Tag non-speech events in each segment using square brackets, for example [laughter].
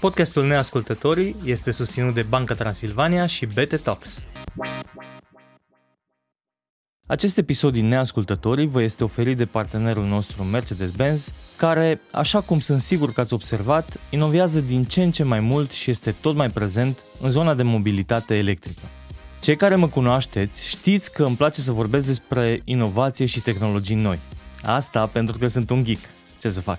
Podcastul Neascultătorii este susținut de Banca Transilvania și BT Talks. Acest episod din Neascultătorii vă este oferit de partenerul nostru Mercedes-Benz, care, așa cum sunt sigur că ați observat, inovează din ce în ce mai mult și este tot mai prezent în zona de mobilitate electrică. Cei care mă cunoașteți știți că îmi place să vorbesc despre inovație și tehnologii noi. Asta pentru că sunt un geek. Ce să fac?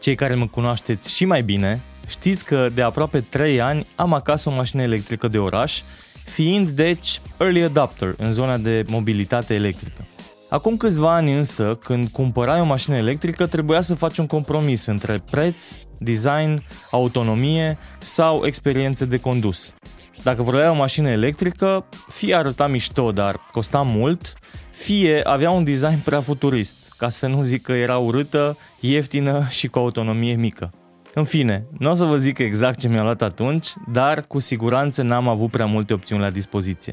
Cei care mă cunoașteți și mai bine știți că de aproape 3 ani am acasă o mașină electrică de oraș, fiind deci early adopter în zona de mobilitate electrică. Acum câțiva ani însă, când cumpărai o mașină electrică, trebuia să faci un compromis între preț, design, autonomie sau experiențe de condus. Dacă vroiai o mașină electrică, fie arăta mișto, dar costa mult, fie avea un design prea futurist, ca să nu zic că era urâtă, ieftină și cu autonomie mică. În fine, nu o să vă zic exact ce mi-a luat atunci, dar cu siguranță n-am avut prea multe opțiuni la dispoziție.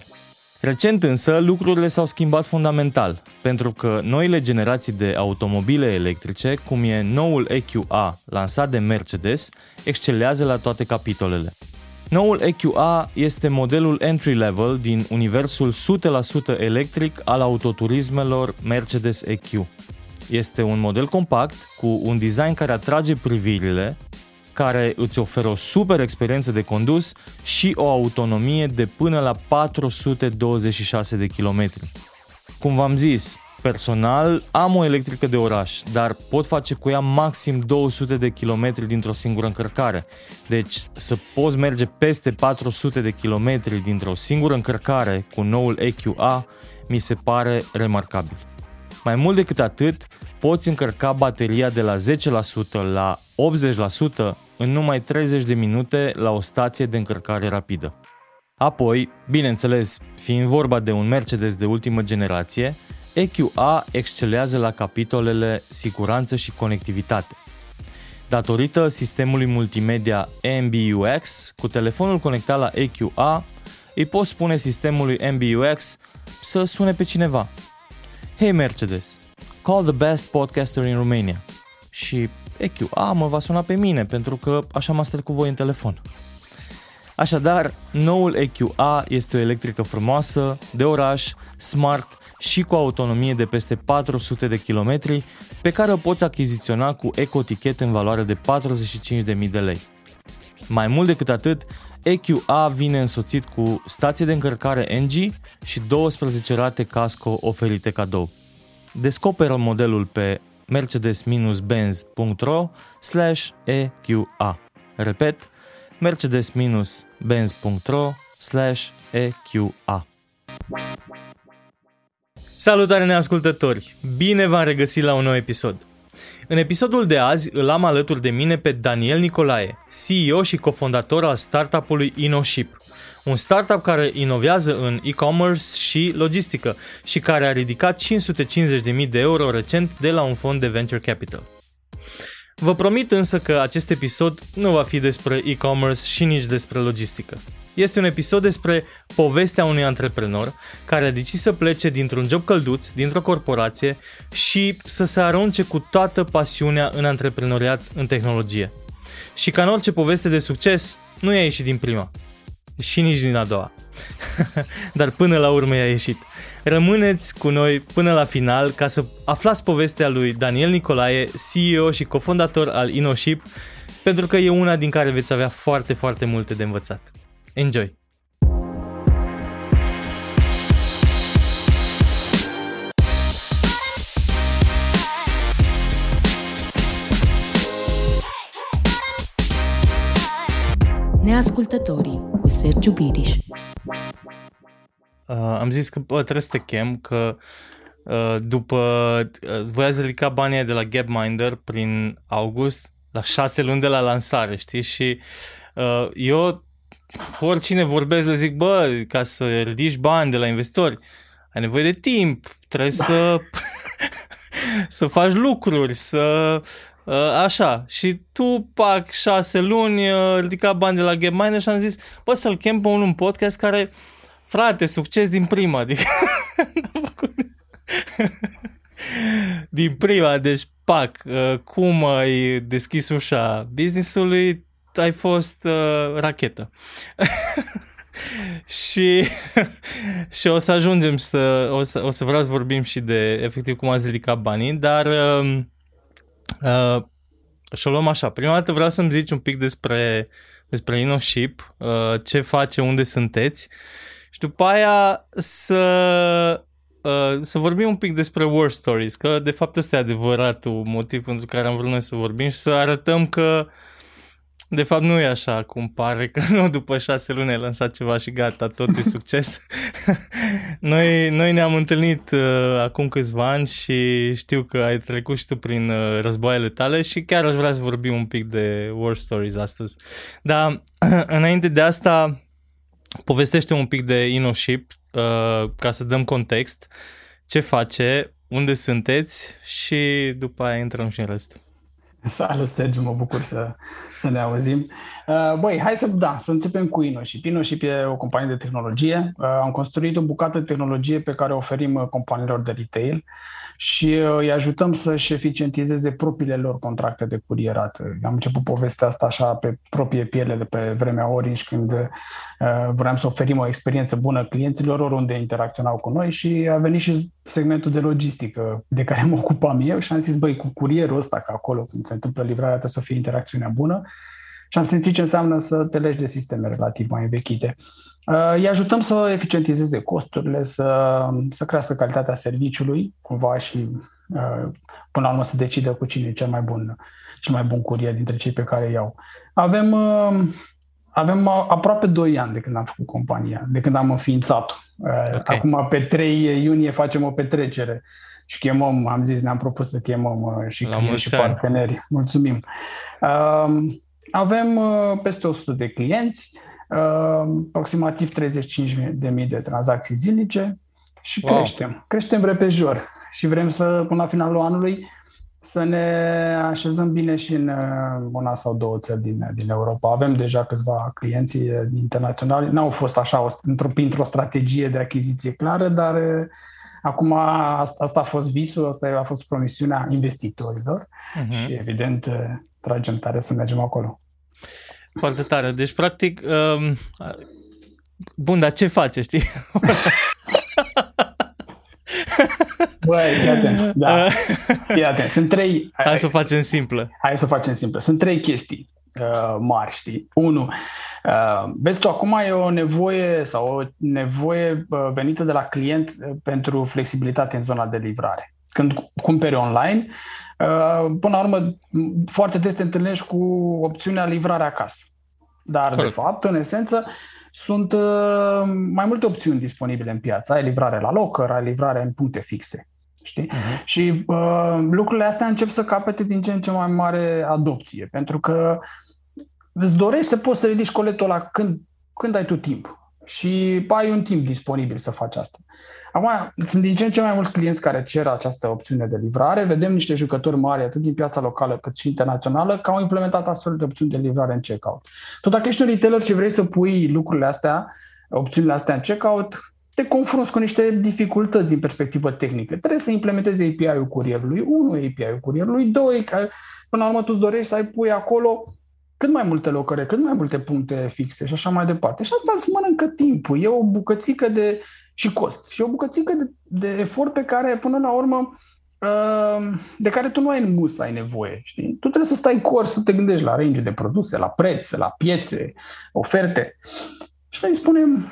Recent însă, lucrurile s-au schimbat fundamental, pentru că noile generații de automobile electrice, cum e noul EQA lansat de Mercedes, excelează la toate capitolele. Noul EQA este modelul entry-level din universul 100% electric al autoturismelor Mercedes EQ. Este un model compact cu un design care atrage privirile, care îți oferă o super experiență de condus și o autonomie de până la 426 de kilometri. Cum v-am zis, personal am o electrică de oraș, dar pot face cu ea maxim 200 de kilometri dintr-o singură încărcare. Deci să poți merge peste 400 de kilometri dintr-o singură încărcare cu noul EQA mi se pare remarcabil. Mai mult decât atât, poți încărca bateria de la 10% la 80% în numai 30 de minute la o stație de încărcare rapidă. Apoi, bineînțeles, fiind vorba de un Mercedes de ultimă generație, EQA excelează la capitolele siguranță și conectivitate. Datorită sistemului multimedia MBUX, cu telefonul conectat la EQA, îi poți spune sistemului MBUX să sune pe cineva. Hey Mercedes, call the best podcaster in Romania. Și EQA mă va suna pe mine, pentru că așa m-a cu voi în telefon. Așadar, noul EQA este o electrică frumoasă, de oraș, smart și cu autonomie de peste 400 de kilometri, pe care o poți achiziționa cu ecotichet în valoare de 45.000 de lei. Mai mult decât atât, EQA vine însoțit cu stație de încărcare NG și 12 rate casco oferite cadou. Descoperă modelul pe mercedes-benz.ro EQA. Repet, mercedes-benz.ro EQA. Salutare neascultători! Bine v-am regăsit la un nou episod. În episodul de azi îl am alături de mine pe Daniel Nicolae, CEO și cofondator al startup-ului InnoShip, un startup care inovează în e-commerce și logistică și care a ridicat 550.000 de euro recent de la un fond de venture capital. Vă promit însă că acest episod nu va fi despre e-commerce și nici despre logistică. Este un episod despre povestea unui antreprenor care a decis să plece dintr-un job călduț, dintr-o corporație și să se arunce cu toată pasiunea în antreprenoriat în tehnologie. Și ca în orice poveste de succes, nu i-a ieșit din prima și nici din a doua. [laughs] Dar până la urmă i-a ieșit. Rămâneți cu noi până la final ca să aflați povestea lui Daniel Nicolae, CEO și cofondator al InnoShip, pentru că e una din care veți avea foarte, foarte multe de învățat. Enjoy! Neascultătorii cu Sergiu Biriș Uh, am zis că bă, trebuie să te chem, că uh, după uh, voia să ridica banii de la Gapminder prin august, la șase luni de la lansare, știi? Și uh, eu oricine vorbesc le zic, bă, ca să ridici bani de la investitori, ai nevoie de timp, trebuie să [laughs] să faci lucruri, să uh, așa. Și tu, pac, șase luni, uh, ridica bani de la Gapminder și am zis, bă, să-l chem pe unul în podcast care frate, succes din prima, adică [laughs] [laughs] din prima, deci pac, uh, cum ai deschis ușa businessului, ai fost uh, rachetă. [laughs] și, și o să ajungem să o, să, o să vreau să vorbim și de efectiv cum ați ridicat banii, dar uh, uh, și o luăm așa. Prima dată vreau să-mi zici un pic despre, despre InnoShip, uh, ce face, unde sunteți și după aia să, uh, să vorbim un pic despre war stories, că de fapt ăsta e adevăratul motiv pentru care am vrut noi să vorbim și să arătăm că uh, de fapt nu e așa cum pare că nu după șase luni ai lansat ceva și gata, tot e succes. [laughs] noi, noi ne-am întâlnit uh, acum câțiva ani și știu că ai trecut și tu prin uh, războaiele tale și chiar aș vrea să vorbim un pic de war stories astăzi. Dar [clears throat] înainte de asta, povestește un pic de InnoShip uh, ca să dăm context. Ce face, unde sunteți și după aia intrăm și în rest. Salut, Sergiu, mă bucur să, să ne auzim. Uh, băi, hai să, da, să începem cu InnoShip. InnoShip e o companie de tehnologie. Uh, am construit o bucată de tehnologie pe care o oferim uh, companiilor de retail și îi ajutăm să-și eficientizeze propriile lor contracte de curierat. Am început povestea asta așa pe proprie piele de pe vremea Orange când vreau să oferim o experiență bună clienților oriunde interacționau cu noi și a venit și segmentul de logistică de care mă ocupam eu și am zis, băi, cu curierul ăsta, că acolo când se întâmplă livrarea trebuie să fie interacțiunea bună și am simțit ce înseamnă să te legi de sisteme relativ mai vechite. Uh, îi ajutăm să eficientizeze costurile, să, să crească calitatea serviciului, cumva și uh, până la urmă să decidă cu cine e cel mai bun, cel mai bun curier dintre cei pe care îi iau. Avem, uh, avem aproape 2 ani de când am făcut compania, de când am înființat-o. Okay. Acum, pe 3 iunie, facem o petrecere și chemăm, am zis, ne-am propus să chemăm și clienți și parteneri. Mulțumim. Avem peste 100 de clienți, Ehm, aproximativ 35.000 de mii de tranzacții zilnice și wow. creștem. Creștem repejor și vrem să, până la finalul anului, să ne așezăm bine și în uh, una sau două țări din, din Europa. Avem deja câțiva clienți uh, internaționali. N-au fost așa într-o, printr-o strategie de achiziție clară, dar uh, acum asta, asta a fost visul, asta a fost promisiunea investitorilor uh-huh. și evident tragem tare să mergem acolo. Foarte tare. Deci, practic, um, bun, dar ce face, știi? Băi, fii atent, da. Fii atent. Sunt trei... Hai, hai să o facem simplă. Hai să o facem simplă. Sunt trei chestii uh, mari, știi? Unu, uh, vezi tu, acum e o nevoie sau o nevoie uh, venită de la client uh, pentru flexibilitate în zona de livrare. Când cumperi online, Uh, până la urmă, foarte des te întâlnești cu opțiunea livrare acasă. Dar, Corect. de fapt, în esență, sunt uh, mai multe opțiuni disponibile în piață. Ai livrare la locker, ai livrare în puncte fixe. Știi? Uh-huh. Și uh, lucrurile astea încep să capete din ce în ce mai mare adopție, pentru că îți dorești să poți să ridici coletul ăla când, când ai tu timp. Și ai un timp disponibil să faci asta. Acum, sunt din ce în ce mai mulți clienți care cer această opțiune de livrare. Vedem niște jucători mari, atât din piața locală cât și internațională, că au implementat astfel de opțiuni de livrare în checkout. Tot dacă ești un retailer și vrei să pui lucrurile astea, opțiunile astea în checkout, te confrunți cu niște dificultăți din perspectivă tehnică. Trebuie să implementezi API-ul curierului, unul API-ul curierului, doi, că până la urmă tu îți dorești să ai pui acolo cât mai multe locări, cât mai multe puncte fixe și așa mai departe. Și asta îți mănâncă timpul. E o bucățică de și cost. Și o bucățică de, de efort pe care, până la urmă, uh, de care tu nu ai în să ai nevoie. Știi? Tu trebuie să stai curs să te gândești la range de produse, la preț, la piețe, oferte. Și noi spunem,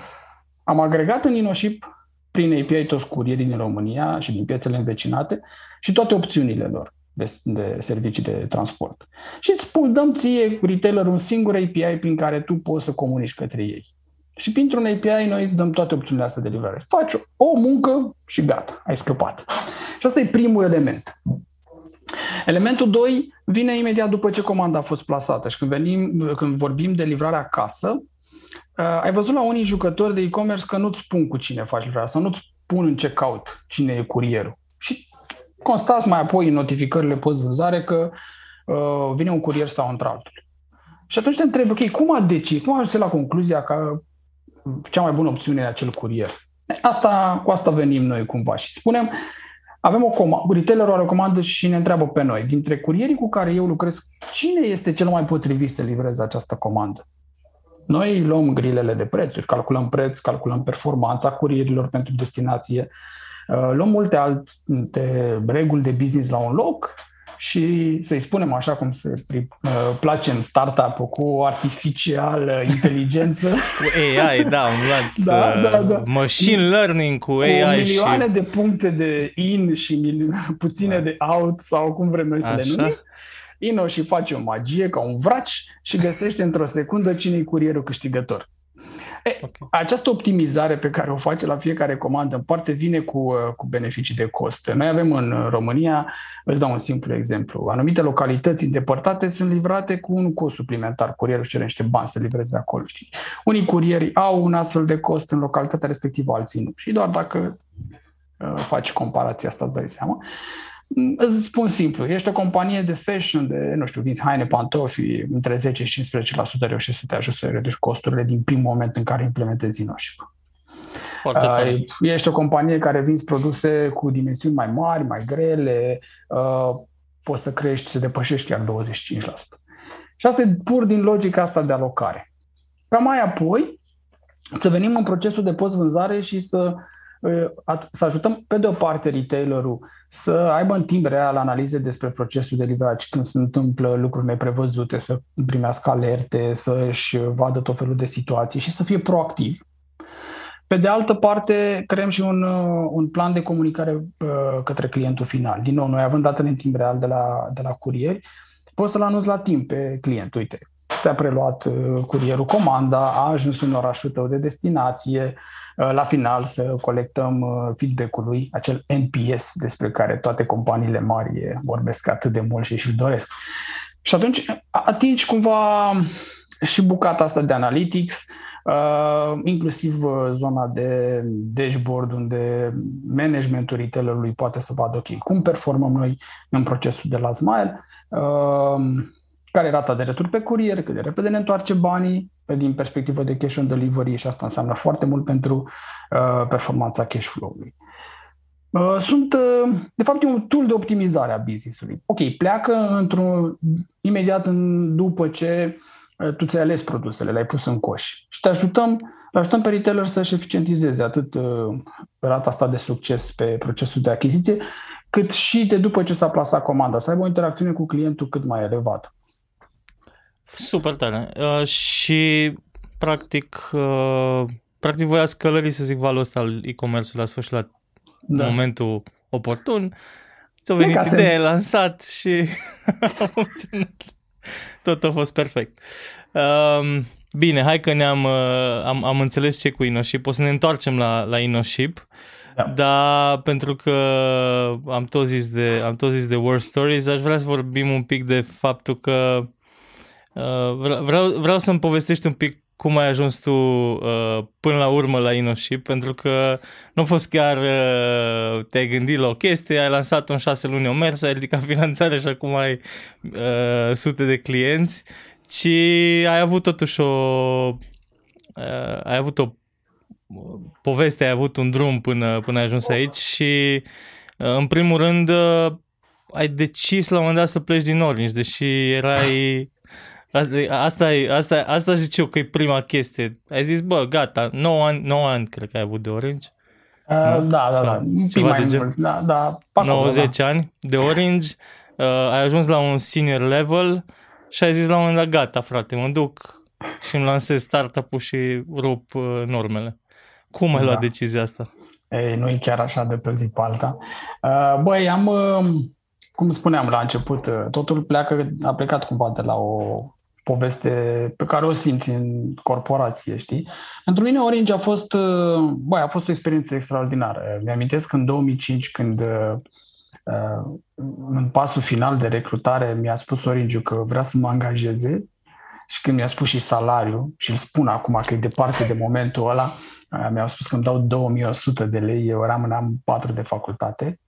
am agregat în InnoShip prin API toți curierii din România și din piețele învecinate și toate opțiunile lor de, de servicii de transport. Și îți spun, dăm ție, retailer, un singur API prin care tu poți să comunici către ei. Și printr-un API noi îți dăm toate opțiunile astea de livrare. Faci o muncă și gata, ai scăpat. Și asta e primul element. Elementul 2 vine imediat după ce comanda a fost plasată și când, venim, când vorbim de livrare acasă, uh, ai văzut la unii jucători de e-commerce că nu-ți spun cu cine faci livrarea sau nu-ți spun în checkout cine e curierul. Și constați mai apoi în notificările post-vânzare că uh, vine un curier sau într-altul. Și atunci te întrebi, ok, cum a decis, cum a ajuns la concluzia că cea mai bună opțiune e acel curier. Asta, cu asta venim noi cumva și spunem, avem o comandă, retailerul are o comandă și ne întreabă pe noi, dintre curierii cu care eu lucrez, cine este cel mai potrivit să livreze această comandă? Noi luăm grilele de prețuri, calculăm preț, calculăm performanța curierilor pentru destinație, uh, luăm multe alte reguli de business la un loc și să-i spunem așa cum se uh, place în startup cu artificial inteligență. [laughs] cu AI, da, un alt [laughs] da, uh, da, da. machine learning cu AI cu milioane și... de puncte de in și mil- [laughs] puține da. de out sau cum vrem noi să așa? le numim. Ino și face o magie ca un vraci și găsește într-o secundă cine e curierul câștigător. E, okay. Această optimizare pe care o face la fiecare comandă în parte vine cu, uh, cu beneficii de cost. Noi avem în România, îți dau un simplu exemplu, anumite localități îndepărtate sunt livrate cu un cost suplimentar. Curierul cere niște bani să livreze acolo. Știi? Unii curieri au un astfel de cost în localitatea respectivă, alții nu. Și doar dacă uh, faci comparația asta, îți dai seama. Îți spun simplu, ești o companie de fashion, de, nu știu, vinzi haine, pantofi, între 10 și 15% reușești să te ajut să reduci costurile din primul moment în care implementezi Inoship. Foarte uh, ești o companie care vinzi produse cu dimensiuni mai mari, mai grele, uh, poți să crești, să depășești chiar 25%. Și asta e pur din logica asta de alocare. Ca mai apoi, să venim în procesul de post-vânzare și să, uh, să ajutăm pe de o parte retailerul să aibă în timp real analize despre procesul de livrare, când se întâmplă lucruri neprevăzute, să primească alerte, să-și vadă tot felul de situații și să fie proactiv. Pe de altă parte, creăm și un, un plan de comunicare uh, către clientul final. Din nou, noi având datele în timp real de la, de la curieri, poți să-l anunți la timp pe client. Uite, ți-a preluat uh, curierul comanda, a ajuns în orașul tău de destinație, Uh, la final să colectăm uh, feedback-ul lui, acel NPS despre care toate companiile mari vorbesc atât de mult și și-l doresc. Și atunci atingi cumva și bucata asta de analytics, Uh, inclusiv zona de dashboard unde managementul retailerului poate să vadă ok, cum performăm noi în procesul de last mile, uh, care e rata de retur pe curier, cât de repede ne întoarce banii din perspectivă de cash on delivery și asta înseamnă foarte mult pentru uh, performanța cash flow-ului. Uh, sunt, uh, de fapt, e un tool de optimizare a business-ului. Ok, pleacă într-un, imediat în, după ce uh, tu ți-ai ales produsele, le-ai pus în coș și te ajutăm, le ajutăm pe retailer să-și eficientizeze atât uh, rata asta de succes pe procesul de achiziție, cât și de după ce s-a plasat comanda, să aibă o interacțiune cu clientul cât mai elevată. Super tare. Uh, și practic, uh, practic voia scălării, să zic, valul ăsta al e-commerce la sfârșit la da. momentul oportun. Ți-a venit ideea, ai lansat și [laughs] a funcționat. Tot a fost perfect. Uh, bine, hai că ne-am uh, am, am înțeles ce cu InnoShip. O să ne întoarcem la, la InnoShip. Da. Dar pentru că am tot zis de, am tot zis de War Stories, aș vrea să vorbim un pic de faptul că Uh, vreau, vreau să-mi povestești un pic cum ai ajuns tu uh, până la urmă la InnoShip, pentru că nu a fost chiar uh, te-ai gândit la o chestie, ai lansat în șase luni o mers, ai ridicat [laughs] finanțare și acum ai uh, sute de clienți, ci ai avut totuși o uh, ai avut o poveste, ai avut un drum până, până ai ajuns aici și uh, în primul rând uh, ai decis la un moment dat să pleci din Orange, deși erai Asta, e, asta, asta zice eu că e prima chestie. Ai zis, bă, gata, 9 ani, 9 ani cred că ai avut de Orange. Uh, da, da, da. Ceva mai de gen. Mult. Da, da, 90 da. ani de Orange. Uh, ai ajuns la un senior level și ai zis la un moment dat, gata, frate, mă duc și îmi lansez startup-ul și rup uh, normele. Cum ai da. luat decizia asta? Ei, nu e chiar așa de pe zi pe alta. Uh, băi, am, uh, cum spuneam la început, uh, totul pleacă, a plecat cumva de la o poveste pe care o simți în corporație, știi? Pentru mine Orange a fost, uh, băi, a fost o experiență extraordinară. Mi-amintesc în 2005 când uh, în pasul final de recrutare mi-a spus Orange că vrea să mă angajeze și când mi-a spus și salariul și îl spun acum că e departe de momentul ăla, uh, mi-au spus că îmi dau 2100 de lei, eu eram în am 4 de facultate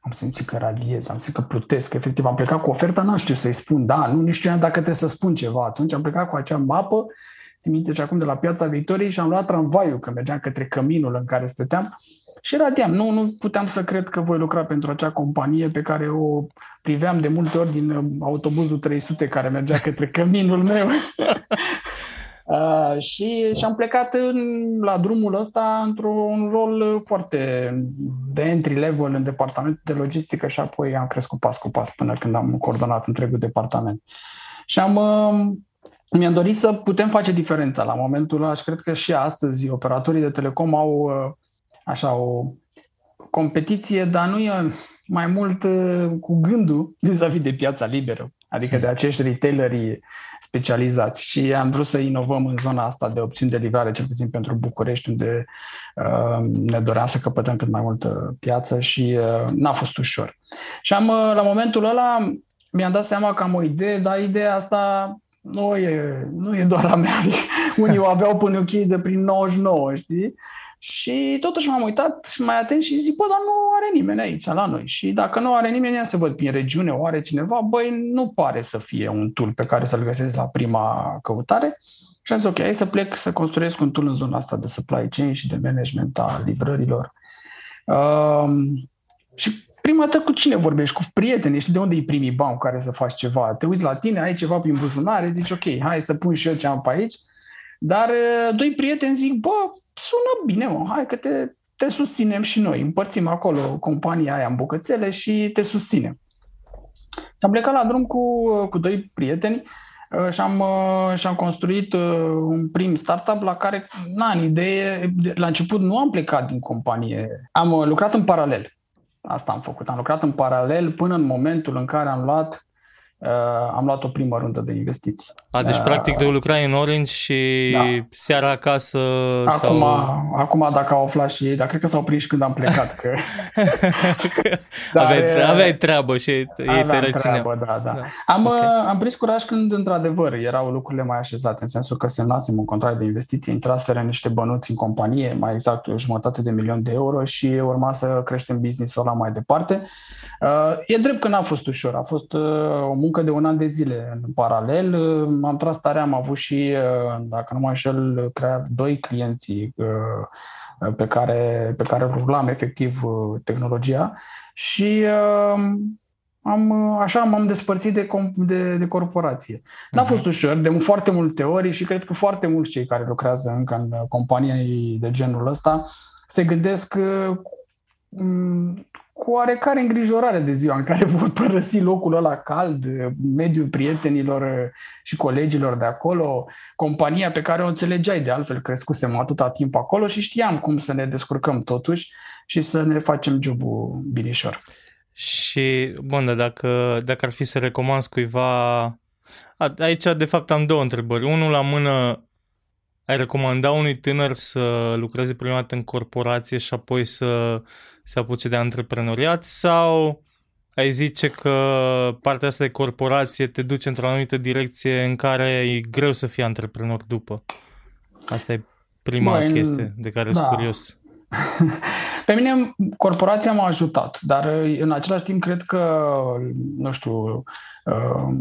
am simțit că radiez, am simțit că plutesc. Efectiv, am plecat cu oferta, n-am știut să-i spun. Da, nu, nici știam dacă trebuie să spun ceva. Atunci am plecat cu acea mapă, țin minte și acum de la Piața Victoriei și am luat tramvaiul, că mergeam către căminul în care stăteam Și radiam. Nu, nu puteam să cred că voi lucra pentru acea companie pe care o priveam de multe ori din uh, autobuzul 300 care mergea către căminul meu. [laughs] Uh, și, și am plecat în, la drumul ăsta într-un rol foarte de entry level în departamentul de logistică și apoi am crescut pas cu pas până când am coordonat întregul departament. Și am, uh, mi-am dorit să putem face diferența la momentul ăla și cred că și astăzi operatorii de telecom au uh, așa o competiție, dar nu e mai mult uh, cu gândul vis-a-vis de piața liberă, adică de acești retaileri specializați. Și am vrut să inovăm în zona asta de opțiuni de livrare, cel puțin pentru București, unde uh, ne doream să căpătăm cât mai multă piață și uh, n-a fost ușor. Și am, uh, la momentul ăla mi-am dat seama că am o idee, dar ideea asta nu e, nu e doar a mea. [laughs] Unii o aveau până ok de prin 99, știi? Și totuși m-am uitat și mai atent și zic, bă, dar nu are nimeni aici la noi. Și dacă nu are nimeni, ia să văd prin regiune, o are cineva, băi, nu pare să fie un tool pe care să-l găsesc la prima căutare. Și am zis, ok, hai să plec să construiesc un tool în zona asta de supply chain și de management a livrărilor. Um, și prima dată cu cine vorbești? Cu prieteni, știi de unde îi primii bani cu care să faci ceva? Te uiți la tine, ai ceva prin buzunare, zici, ok, hai să pun și eu ce am pe aici dar uh, doi prieteni zic, bă, sună bine, mă, hai că te, te susținem și noi. Împărțim acolo compania aia în bucățele și te susținem. Am plecat la drum cu, cu doi prieteni uh, și am, uh, și am construit un prim startup la care, n am idee, la început nu am plecat din companie. Am lucrat în paralel. Asta am făcut. Am lucrat în paralel până în momentul în care am luat uh, am luat o primă rundă de investiții. A, deci uh, practic tu lucrai în Orange și da. seara acasă acum, sau... Acum dacă au aflat și ei, dar cred că s-au prins când am plecat. Că... [laughs] dar, aveai, aveai treabă și ei te rețineau. Treabă, da, da. da. Am, okay. Uh, am prins curaj când într-adevăr erau lucrurile mai așezate, în sensul că semnasem un contract de investiții, intraseră niște bănuți în companie, mai exact o jumătate de milion de euro și urma să creștem business-ul ăla mai departe. Uh, e drept că n-a fost ușor, a fost uh, o muncă de un an de zile în paralel. Uh, am tras tare, am avut și, dacă nu mă înșel, crea doi clienți pe care, pe care rulam efectiv tehnologia și am, așa m-am despărțit de, de, de corporație. N-a fost mhm. ușor, de foarte multe ori și cred că foarte mulți cei care lucrează încă în companii de genul ăsta se gândesc cu oarecare îngrijorare de ziua în care [laughs] vor părăsi locul ăla cald, mediul prietenilor și colegilor de acolo, compania pe care o înțelegeai de altfel, crescusem atâta timp acolo și știam cum să ne descurcăm totuși și să ne facem jobul binișor. Și, bun, dar dacă, dacă ar fi să recomand cuiva... Aici, de fapt, am două întrebări. Unul la mână, ai recomanda unui tânăr să lucreze prima dată în corporație și apoi să se apuce de antreprenoriat sau ai zice că partea asta de corporație te duce într-o anumită direcție în care e greu să fii antreprenor după? Asta e prima Bă, chestie de care da. sunt curios. [laughs] Pe mine corporația m-a ajutat, dar în același timp cred că, nu știu, Uh,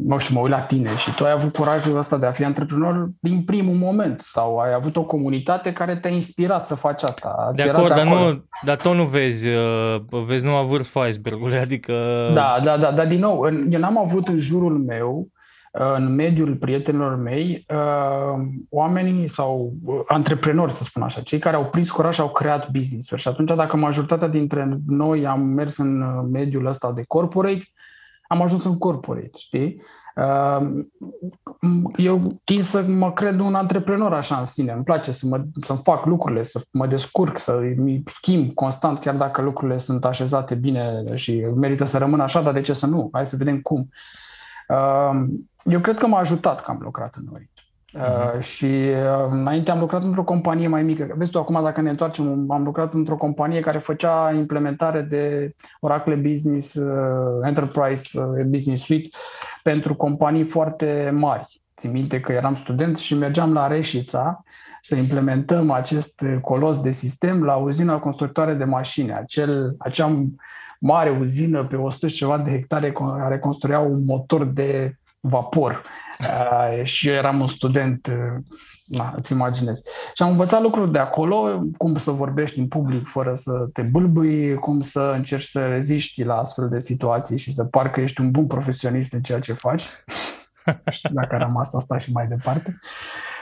nu știu, mă uit la tine și tu ai avut curajul ăsta de a fi antreprenor din primul moment sau ai avut o comunitate care te-a inspirat să faci asta. De acord, de dar, nu, dar tot nu vezi, uh, vezi numai vârful icebergului, [laughs] adică... Da, da, da, dar din nou, eu n-am avut în jurul meu, uh, în mediul prietenilor mei, oamenii sau antreprenori, să spun așa, cei care au prins curaj și au creat business-uri. Și atunci, dacă majoritatea dintre noi am mers în mediul ăsta de corporate, am ajuns în corporate, știi? Ehm, eu tind să mă cred un antreprenor așa în sine. Îmi place să mă, să fac lucrurile, să mă descurc, să mi schimb constant, chiar dacă lucrurile sunt așezate bine și merită să rămână așa, dar de ce să nu? Hai să vedem cum. Ehm, eu cred că m-a ajutat că am lucrat în noi. Uh, și uh, înainte am lucrat într-o companie mai mică. Vezi tu, acum dacă ne întoarcem, am lucrat într-o companie care făcea implementare de Oracle Business uh, Enterprise uh, Business Suite pentru companii foarte mari. Țin minte că eram student și mergeam la Reșița să implementăm acest colos de sistem la uzina constructoare de mașini, acel, acea mare uzină pe 100 ceva de hectare care construia un motor de vapor uh, și eu eram un student, uh, na, îți imaginezi. Și am învățat lucruri de acolo, cum să vorbești în public fără să te bâlbâi, cum să încerci să reziști la astfel de situații și să parcă ești un bun profesionist în ceea ce faci. [laughs] Știu dacă a rămas asta și mai departe.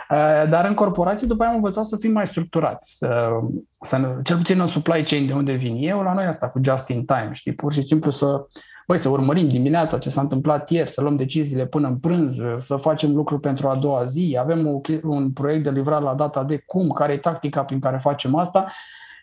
Uh, dar în corporații după aia am învățat să fim mai structurați, să, să, cel puțin în supply chain de unde vin eu, la noi asta cu just in time, știi, pur și simplu să băi, să urmărim dimineața ce s-a întâmplat ieri, să luăm deciziile până în prânz, să facem lucruri pentru a doua zi, avem un, un proiect de livrat la data de cum, care e tactica prin care facem asta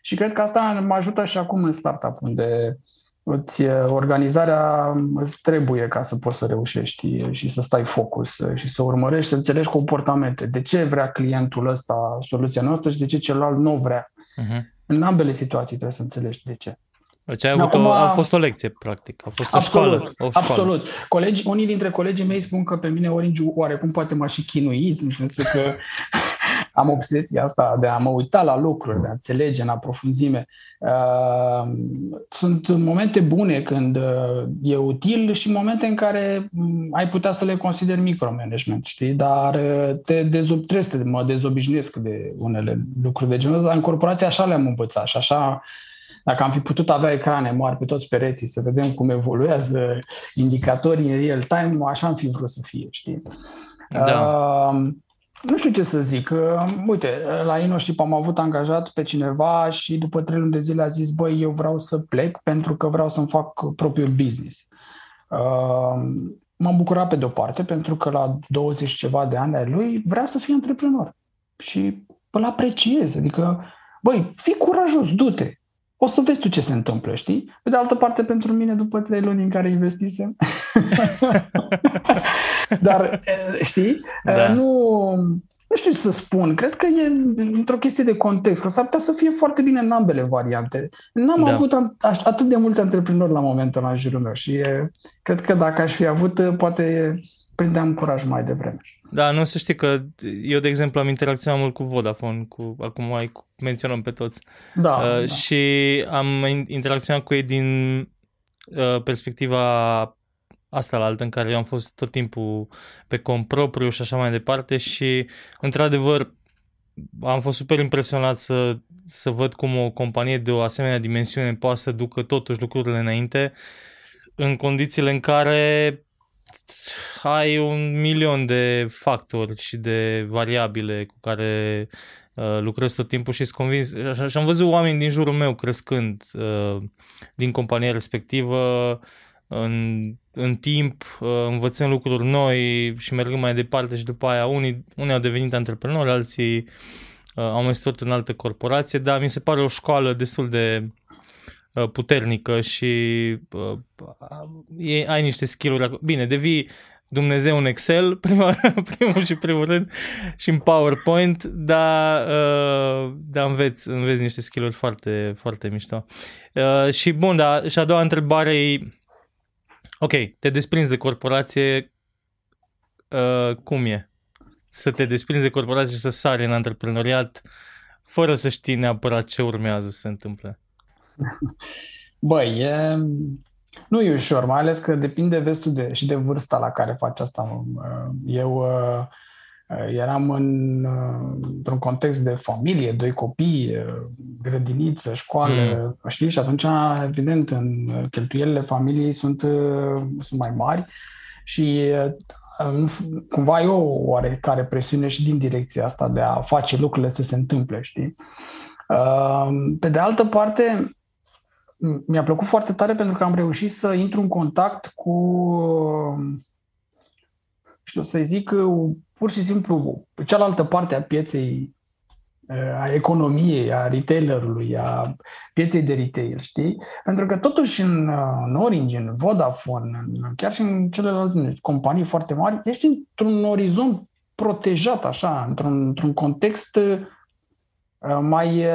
și cred că asta mă ajută și acum în startup, unde îți, organizarea îți trebuie ca să poți să reușești și să stai focus și să urmărești, să înțelegi comportamente. De ce vrea clientul ăsta soluția noastră și de ce celălalt nu vrea. Uh-huh. În ambele situații trebuie să înțelegi de ce. Deci ai avut Acum, o, a fost o lecție, practic. A fost absolut, o școală. O școală. Absolut. Colegi, unii dintre colegii mei spun că pe mine Orange oarecum poate m-a și chinuit, în sensul că [laughs] am obsesia asta de a mă uita la lucruri, de a înțelege în aprofunzime. Uh, sunt momente bune când uh, e util și momente în care mm, ai putea să le consideri micromanagement, știi? Dar uh, te dezob, trebuie să mă dezobișnuiesc de unele lucruri de genul ăsta. În corporație așa le-am învățat și așa dacă am fi putut avea ecrane mari pe toți pereții să vedem cum evoluează indicatorii în real time, așa am fi vrut să fie, știi? Da. Uh, nu știu ce să zic. Uh, uite, la InnoShip am avut angajat pe cineva și după trei luni de zile a zis, băi, eu vreau să plec pentru că vreau să-mi fac propriul business. Uh, m-am bucurat pe de-o parte pentru că la 20 ceva de ani ai lui vrea să fie antreprenor și îl apreciez. Adică, băi, fii curajos, du-te o să vezi tu ce se întâmplă, știi? Pe de altă parte, pentru mine, după trei luni în care investisem, [laughs] dar, știi, da. nu, nu știu ce să spun, cred că e într-o chestie de context, că s-ar putea să fie foarte bine în ambele variante. N-am da. avut atât de mulți antreprenori la momentul în jurul meu și e, cred că dacă aș fi avut, poate prindeam curaj mai devreme. Da, nu să știi că eu, de exemplu, am interacționat mult cu Vodafone, cu, acum mai menționăm pe toți. Da, uh, da. Și am interacționat cu ei din uh, perspectiva asta la altă, în care eu am fost tot timpul pe cont propriu și așa mai departe și, într-adevăr, am fost super impresionat să, să văd cum o companie de o asemenea dimensiune poate să ducă totuși lucrurile înainte în condițiile în care ai un milion de factori și de variabile cu care uh, lucrez tot timpul și sunt convins. Și am văzut oameni din jurul meu crescând uh, din compania respectivă în, în timp, uh, învățând lucruri noi și mergând mai departe și după aia unii, unii au devenit antreprenori, alții uh, au mai stat în altă corporație, dar mi se pare o școală destul de Uh, puternică și uh, ai niște skill-uri. Bine, devii Dumnezeu în Excel, [laughs] prima, primul și primul rând, și în PowerPoint, dar, uh, dar înveți, înveți niște skill-uri foarte, foarte mișto. Uh, și bun, dar și a doua întrebare e, ok, te desprinzi de corporație, uh, cum e? Să te desprinzi de corporație și să sari în antreprenoriat fără să știi neapărat ce urmează să se întâmple. [laughs] Băi, e, nu e ușor, mai ales că depinde vestul de, și de vârsta la care faci asta. Eu uh, eram în, uh, într-un context de familie, doi copii, uh, grădiniță, școală, mm. știi? Și atunci, evident, în cheltuielile familiei sunt, sunt mai mari și cumva e o oarecare presiune și din direcția asta de a face lucrurile să se întâmple, știi? Pe de altă parte, mi-a plăcut foarte tare pentru că am reușit să intru în contact cu, știu să zic, pur și simplu cealaltă parte a pieței, a economiei, a retailerului, a pieței de retail, știi? Pentru că totuși în, în Orange, în Vodafone, chiar și în celelalte companii foarte mari, ești într-un orizont protejat așa, într-un, într-un context mai,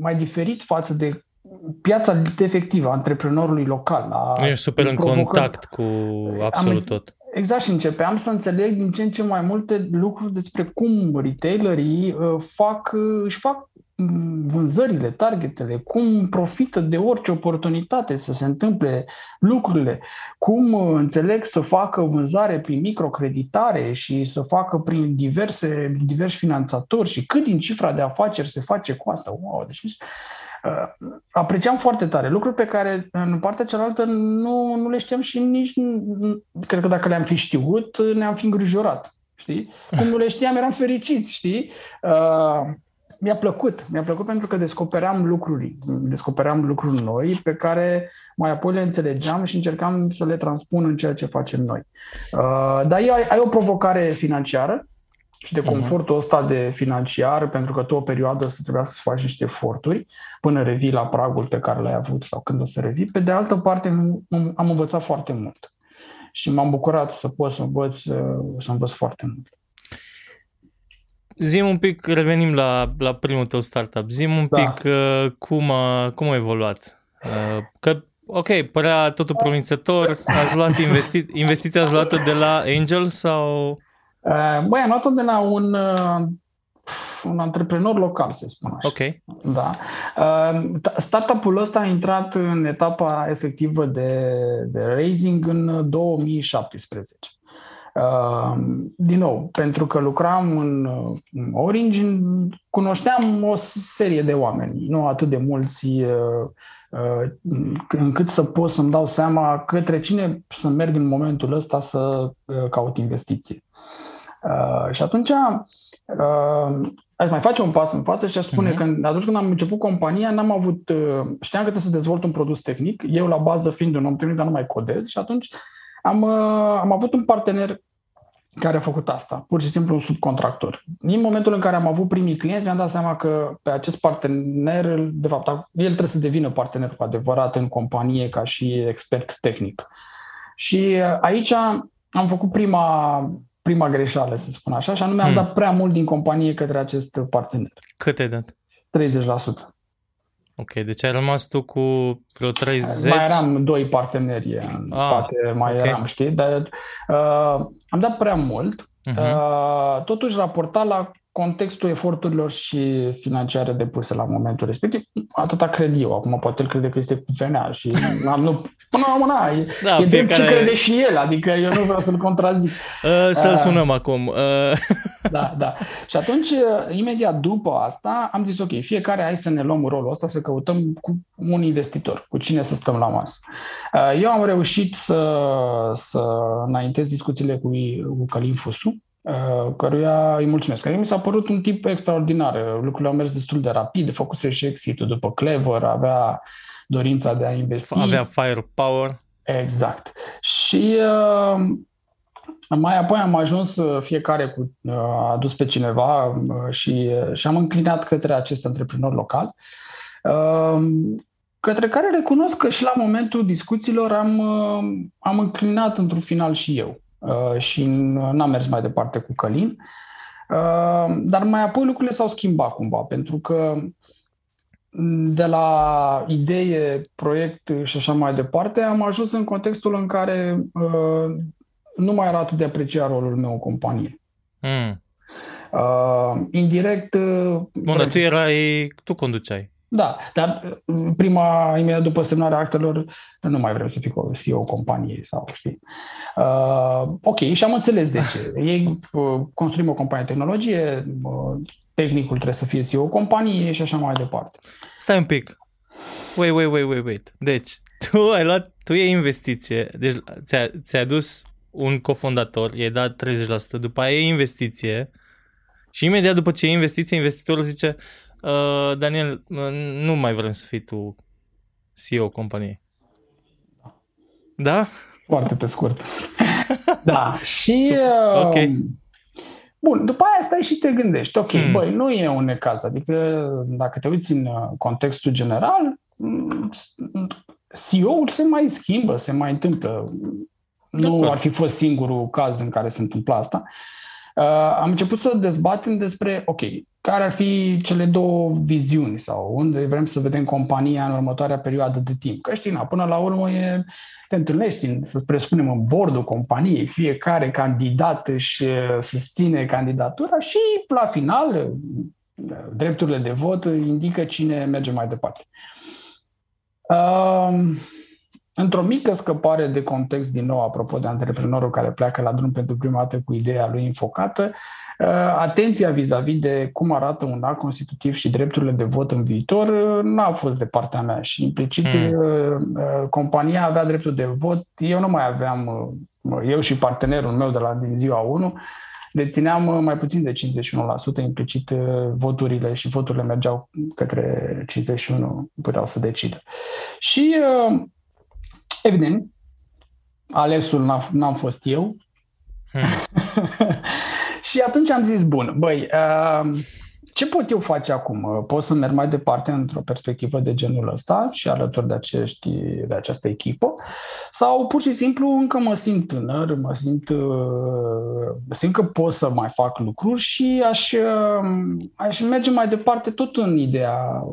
mai diferit față de piața efectivă a antreprenorului local. A Ești super în contact cu absolut am, tot. Exact și începeam să înțeleg din ce în ce mai multe lucruri despre cum retailerii uh, fac, uh, își fac vânzările, targetele, cum profită de orice oportunitate să se întâmple lucrurile, cum înțeleg să facă vânzare prin microcreditare și să facă prin diverse, diversi finanțatori și cât din cifra de afaceri se face cu asta. Wow, deci uh, apreciam foarte tare lucruri pe care în partea cealaltă nu, nu le știam și nici, cred că dacă le-am fi știut, ne-am fi îngrijorat. Știi? Cum nu le știam, eram fericiți, știi? Uh, mi-a plăcut. Mi-a plăcut pentru că descopeream lucruri, descopeream lucruri noi pe care mai apoi le înțelegeam și încercam să le transpun în ceea ce facem noi. Uh, dar ai, ai o provocare financiară și de mhm. confortul ăsta de financiar, pentru că tu o perioadă să trebuia să faci niște eforturi până revii la pragul pe care l-ai avut sau când o să revii. Pe de altă parte, am învățat foarte mult și m-am bucurat să pot să învăț, să învăț foarte mult. Zim un pic, revenim la, la primul tău startup, zim un da. pic uh, cum, a, cum a evoluat. Uh, că, ok, părea totul promițător, ați luat investi- investiția, ați luat-o de la Angel sau... Uh, băi, am luat-o de la un, uh, un antreprenor local, să spun așa. Ok. Da. Uh, startup-ul ăsta a intrat în etapa efectivă de, de raising în 2017. Din nou, pentru că lucram în Orange, cunoșteam o serie de oameni, nu atât de mulți uh, uh, încât să pot să-mi dau seama către cine să merg în momentul ăsta să uh, caut investiție. Și atunci aș mai face un pas în față și aș spune uh-huh. că atunci când am început compania, n-am avut, știam că trebuie să dezvolt un produs tehnic, eu la bază fiind un om tehnic, dar nu mai codez și atunci am, uh, am avut un partener care a făcut asta, pur și simplu un subcontractor. Din momentul în care am avut primii clienți, mi-am dat seama că pe acest partener, de fapt, el trebuie să devină partener cu adevărat în companie ca și expert tehnic. Și uh, aici am făcut prima, prima greșeală, să spun așa, și anume am hmm. dat prea mult din companie către acest partener. Cât ai dat? 30%. Ok, deci ai rămas tu cu vreo 30? Mai eram doi parteneri în ah, spate, mai okay. eram, știi? Dar uh, am dat prea mult. Uh-huh. Uh, totuși raporta la contextul eforturilor și financiare depuse la momentul respectiv. Atâta cred eu. Acum poate el crede că este cu venea și [laughs] am, nu, până la urmă, e, da, e fiecare... ce crede și el, adică eu nu vreau să-l contrazic. [laughs] Uh, să-l uh, sunăm acum. Uh. [laughs] Da, da. Și atunci, uh, imediat după asta, am zis, ok, fiecare hai să ne luăm rolul ăsta, să căutăm cu un investitor, cu cine să stăm la masă. Uh, eu am reușit să, să înaintez discuțiile cu, cu Călin Fusu, Uh, căruia îi mulțumesc. Care mi s-a părut un tip extraordinar. Lucrurile au mers destul de rapid, făcuse și exit după Clever, avea dorința de a investi. Avea firepower. Exact. Și uh, mai apoi am ajuns uh, fiecare cu uh, a adus pe cineva uh, și, și am înclinat către acest antreprenor local, uh, către care recunosc că și la momentul discuțiilor am, am înclinat într-un final și eu. Uh, și n-am mers mai departe cu Călin. Uh, dar mai apoi lucrurile s-au schimbat cumva, pentru că de la idee, proiect și așa mai departe, am ajuns în contextul în care uh, nu mai era atât de apreciat rolul meu în companie. Mm. Uh, indirect... Uh, Bun, tu erai, tu conduceai. Da, dar prima, imediat după semnarea actelor, nu mai vreau să fiu CEO companie sau știi. Uh, ok, și am înțeles de ce. [laughs] Ei uh, construim o companie de tehnologie, uh, tehnicul trebuie să fie CEO companie și așa mai departe. Stai un pic. Wait, wait, wait, wait, wait. Deci, tu ai luat, tu iei investiție, deci ți-a, ți-a adus un cofondator, i-ai dat 30%, după aia iei investiție și imediat după ce iei investiție, investitorul zice uh, Daniel, nu mai vrem să fii tu CEO companiei. Da? Foarte pe scurt. [laughs] da. Și... Uh, ok. Bun, după aia stai și te gândești. Ok, hmm. băi, nu e un necaz. Adică dacă te uiți în uh, contextul general, mm, CEO-ul se mai schimbă, se mai întâmplă. Nu ar fi fost singurul caz în care se întâmplă asta. Uh, am început să dezbatem despre, ok, care ar fi cele două viziuni sau unde vrem să vedem compania în următoarea perioadă de timp. Că știi, na, până la urmă e te întâlnești, să presupunem, în bordul companiei, fiecare candidat își uh, susține candidatura și la final uh, drepturile de vot indică cine merge mai departe. Uh, într-o mică scăpare de context, din nou, apropo de antreprenorul care pleacă la drum pentru prima dată cu ideea lui infocată, uh, atenția vis-a-vis de cum arată un act constitutiv și drepturile de vot în viitor uh, n-a fost de partea mea și implicit mm. compania avea dreptul de vot, eu nu mai aveam, eu și partenerul meu de la din ziua 1, dețineam uh, mai puțin de 51%, implicit uh, voturile și voturile mergeau către 51, puteau să decidă. Și, uh, evident, alesul n-am fost eu. Hmm. [laughs] și atunci am zis, bun, băi, ce pot eu face acum? Pot să merg mai departe într-o perspectivă de genul ăsta și alături de, acești, de această echipă? Sau pur și simplu încă mă simt tânăr, mă simt, uh, simt că pot să mai fac lucruri și aș, uh, aș merge mai departe tot în ideea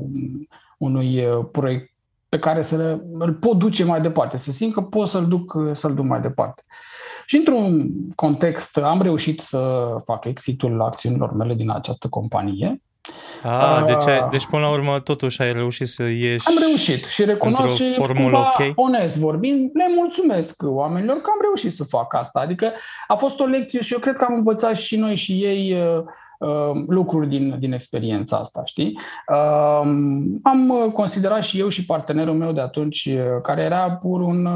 unui uh, proiect pe care să îl pot duce mai departe, să simt că pot să-l duc, să-l duc mai departe. Și într-un context am reușit să fac exitul acțiunilor mele din această companie. Ah, deci, ai, deci până la urmă totuși ai reușit să ieși Am reușit și recunosc și cumva, okay. onest vorbind, le mulțumesc oamenilor că am reușit să fac asta. Adică a fost o lecție și eu cred că am învățat și noi și ei uh, Uh, lucruri din, din experiența asta, știi? Uh, am considerat și eu și partenerul meu de atunci, uh, care era pur un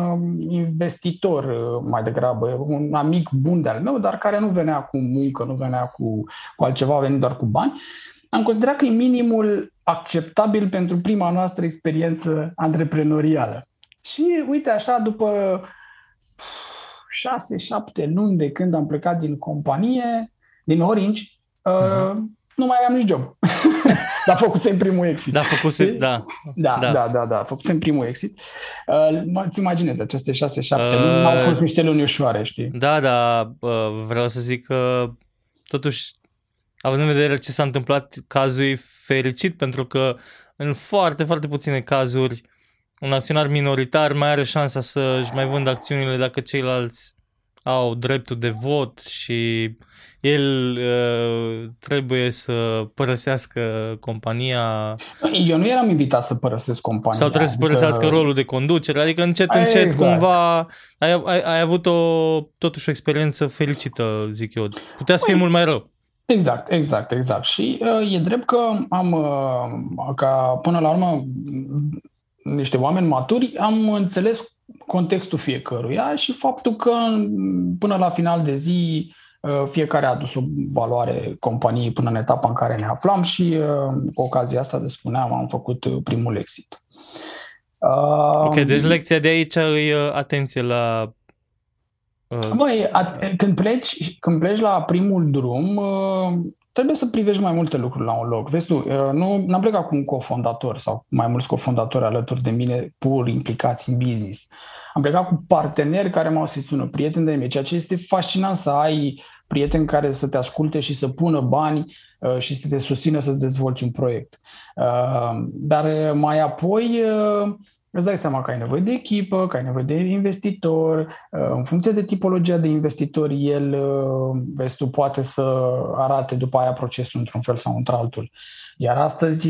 investitor mai degrabă, un amic bun de al meu, dar care nu venea cu muncă, nu venea cu, cu altceva, venit doar cu bani, am considerat că e minimul acceptabil pentru prima noastră experiență antreprenorială. Și uite așa, după șase, șapte luni de când am plecat din companie, din Orange, uh-huh. nu mai aveam nici job. [laughs] Dar făcusem primul exit. Da, făcuse, da. Da, da, da, da, da, făcusem primul exit. Uh, îți imaginezi, aceste 6-7 uh, luni au fost niște luni ușoare, știi? Da, da, uh, vreau să zic că totuși, având în vedere ce s-a întâmplat, cazul e fericit pentru că în foarte, foarte puține cazuri un acționar minoritar mai are șansa să-și mai vândă acțiunile dacă ceilalți au dreptul de vot și el uh, trebuie să părăsească compania. Eu nu eram invitat să părăsesc compania. Sau trebuie adică... să părăsească rolul de conducere, adică încet, încet, exact. cumva ai, ai, ai avut o, totuși o experiență fericită, zic eu. Putea să fie păi, mult mai rău. Exact, exact, exact. Și uh, e drept că am, uh, ca până la urmă, niște oameni maturi, am înțeles contextul fiecăruia și faptul că până la final de zi Uh, fiecare a adus o valoare companiei până în etapa în care ne aflam și uh, cu ocazia asta, de spuneam, am făcut uh, primul exit. Ok, deci lecția de aici e atenție la Băi, când pleci, când pleci la primul drum, trebuie să privești mai multe lucruri la un loc. Vezi tu, nu am plecat cu un cofondator sau mai mulți cofondatori alături de mine pur implicați în business. Am plecat cu parteneri care m-au susținut, prieteni de mine, ceea ce este fascinant să ai prieteni care să te asculte și să pună bani uh, și să te susțină să-ți dezvolți un proiect. Uh, dar mai apoi uh, îți dai seama că ai nevoie de echipă, că ai nevoie de investitor. În funcție de tipologia de investitor, el, vezi tu, poate să arate după aia procesul într-un fel sau într-altul. Iar astăzi,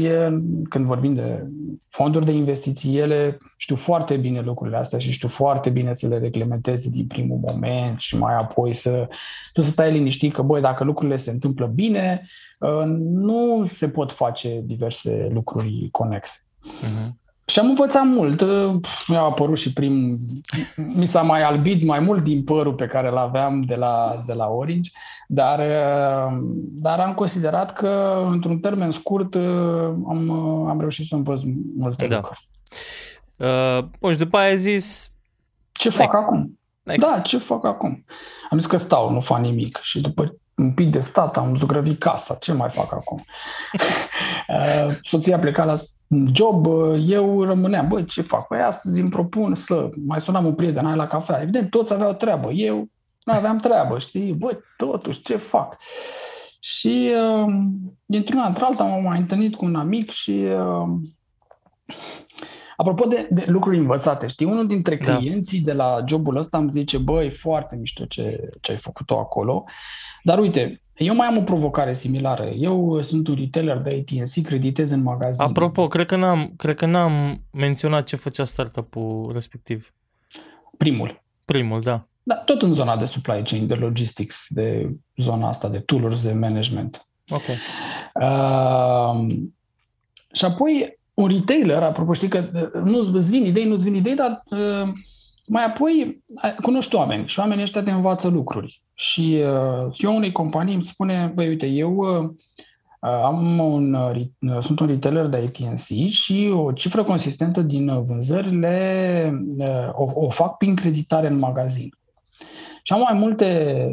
când vorbim de fonduri de investiții, ele știu foarte bine lucrurile astea și știu foarte bine să le reglementeze din primul moment și mai apoi să tu să stai liniștit că, băi, dacă lucrurile se întâmplă bine, ă, nu se pot face diverse lucruri conexe. Uh-huh. Și am învățat mult. Mi-a apărut și prim... Mi s-a mai albit mai mult din părul pe care îl aveam de la, de la Orange, dar, dar am considerat că, într-un termen scurt, am, am reușit să învăț multe da. lucruri. Uh, bun, și după aia ai zis... Ce fac Next. acum? Next. Da, ce fac acum? Am zis că stau, nu fac nimic. Și după un pic de stat, am zugrăvit casa, ce mai fac acum? [laughs] Uh, soția pleca la job, uh, eu rămâneam, băi, ce fac? Păi astăzi îmi propun să mai sunam un prieten, ai la cafea. Evident, toți aveau treabă, eu nu aveam treabă, știi? Băi, totuși, ce fac? Și uh, dintr-una într-alta m-am mai întâlnit cu un amic și Apropo de, de lucruri învățate, știi, unul dintre da. clienții da. de la jobul ăsta îmi zice, băi, foarte mișto ce, ce ai făcut-o acolo, Dar uite, eu mai am o provocare similară. Eu sunt un retailer de AT&C, creditez în magazin. Apropo, cred că n-am, cred că n-am menționat ce făcea startup-ul respectiv. Primul. Primul, da. Da, tot în zona de supply chain, de logistics, de zona asta de tools de management. Ok. Uh, și apoi, un retailer, apropo, știi că uh, nu îți vin idei, nu îți vin idei, dar uh, mai apoi cunoști oameni și oamenii ăștia te învață lucruri. Și uh, eu unei companii îmi spune, băi, uite, eu uh, am un, uh, sunt un retailer de AT&C și o cifră consistentă din vânzările uh, o, o fac prin creditare în magazin. Și am mai multe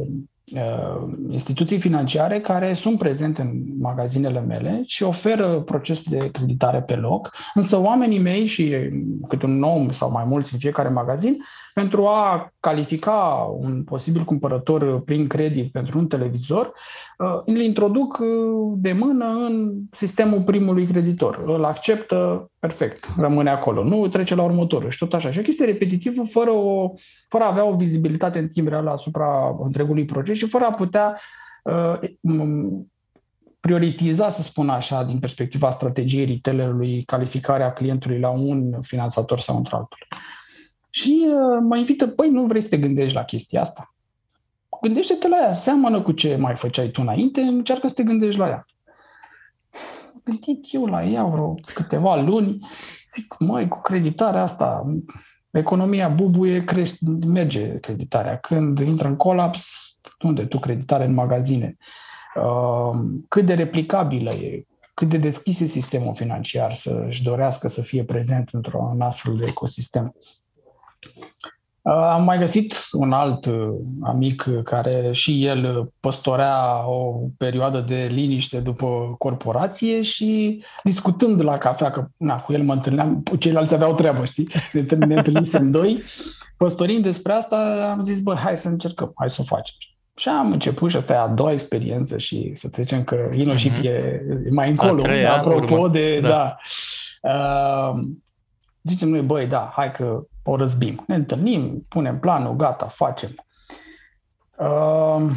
uh, instituții financiare care sunt prezente în magazinele mele și oferă proces de creditare pe loc, însă oamenii mei și câte un om sau mai mulți în fiecare magazin pentru a califica un posibil cumpărător prin credit pentru un televizor, uh, îl introduc uh, de mână în sistemul primului creditor. Îl acceptă perfect, rămâne acolo, nu trece la următorul și tot așa. Și o chestie repetitivă fără, o, fără a avea o vizibilitate în timp real asupra întregului proces și fără a putea uh, prioritiza, să spun așa, din perspectiva strategiei retailerului, calificarea clientului la un finanțator sau într-altul. Și uh, mă invită, păi nu vrei să te gândești la chestia asta? Gândește-te la ea, seamănă cu ce mai făceai tu înainte, încearcă să te gândești la ea. Gândit eu la ea vreo câteva luni, zic, măi, cu creditarea asta, economia bubuie, crește, merge creditarea. Când intră în colaps, unde tu creditare în magazine? Uh, cât de replicabilă e, cât de deschis e sistemul financiar să-și dorească să fie prezent într-un astfel de ecosistem. Uh, am mai găsit un alt uh, amic care și el păstorea o perioadă de liniște după corporație și discutând la cafea, că na, cu el mă întâlneam, ceilalți aveau treabă, știi? Ne, ne întâlnisem [laughs] doi, păstorind despre asta, am zis, bă, hai să încercăm, hai să o facem. Și am început și asta e a doua experiență și să trecem că InnoShip mm-hmm. e mai încolo, treia, apropo urmă. de, da. da. Uh, zicem noi, băi, da, hai că o răzbim. Ne întâlnim, punem planul, gata, facem. Uh,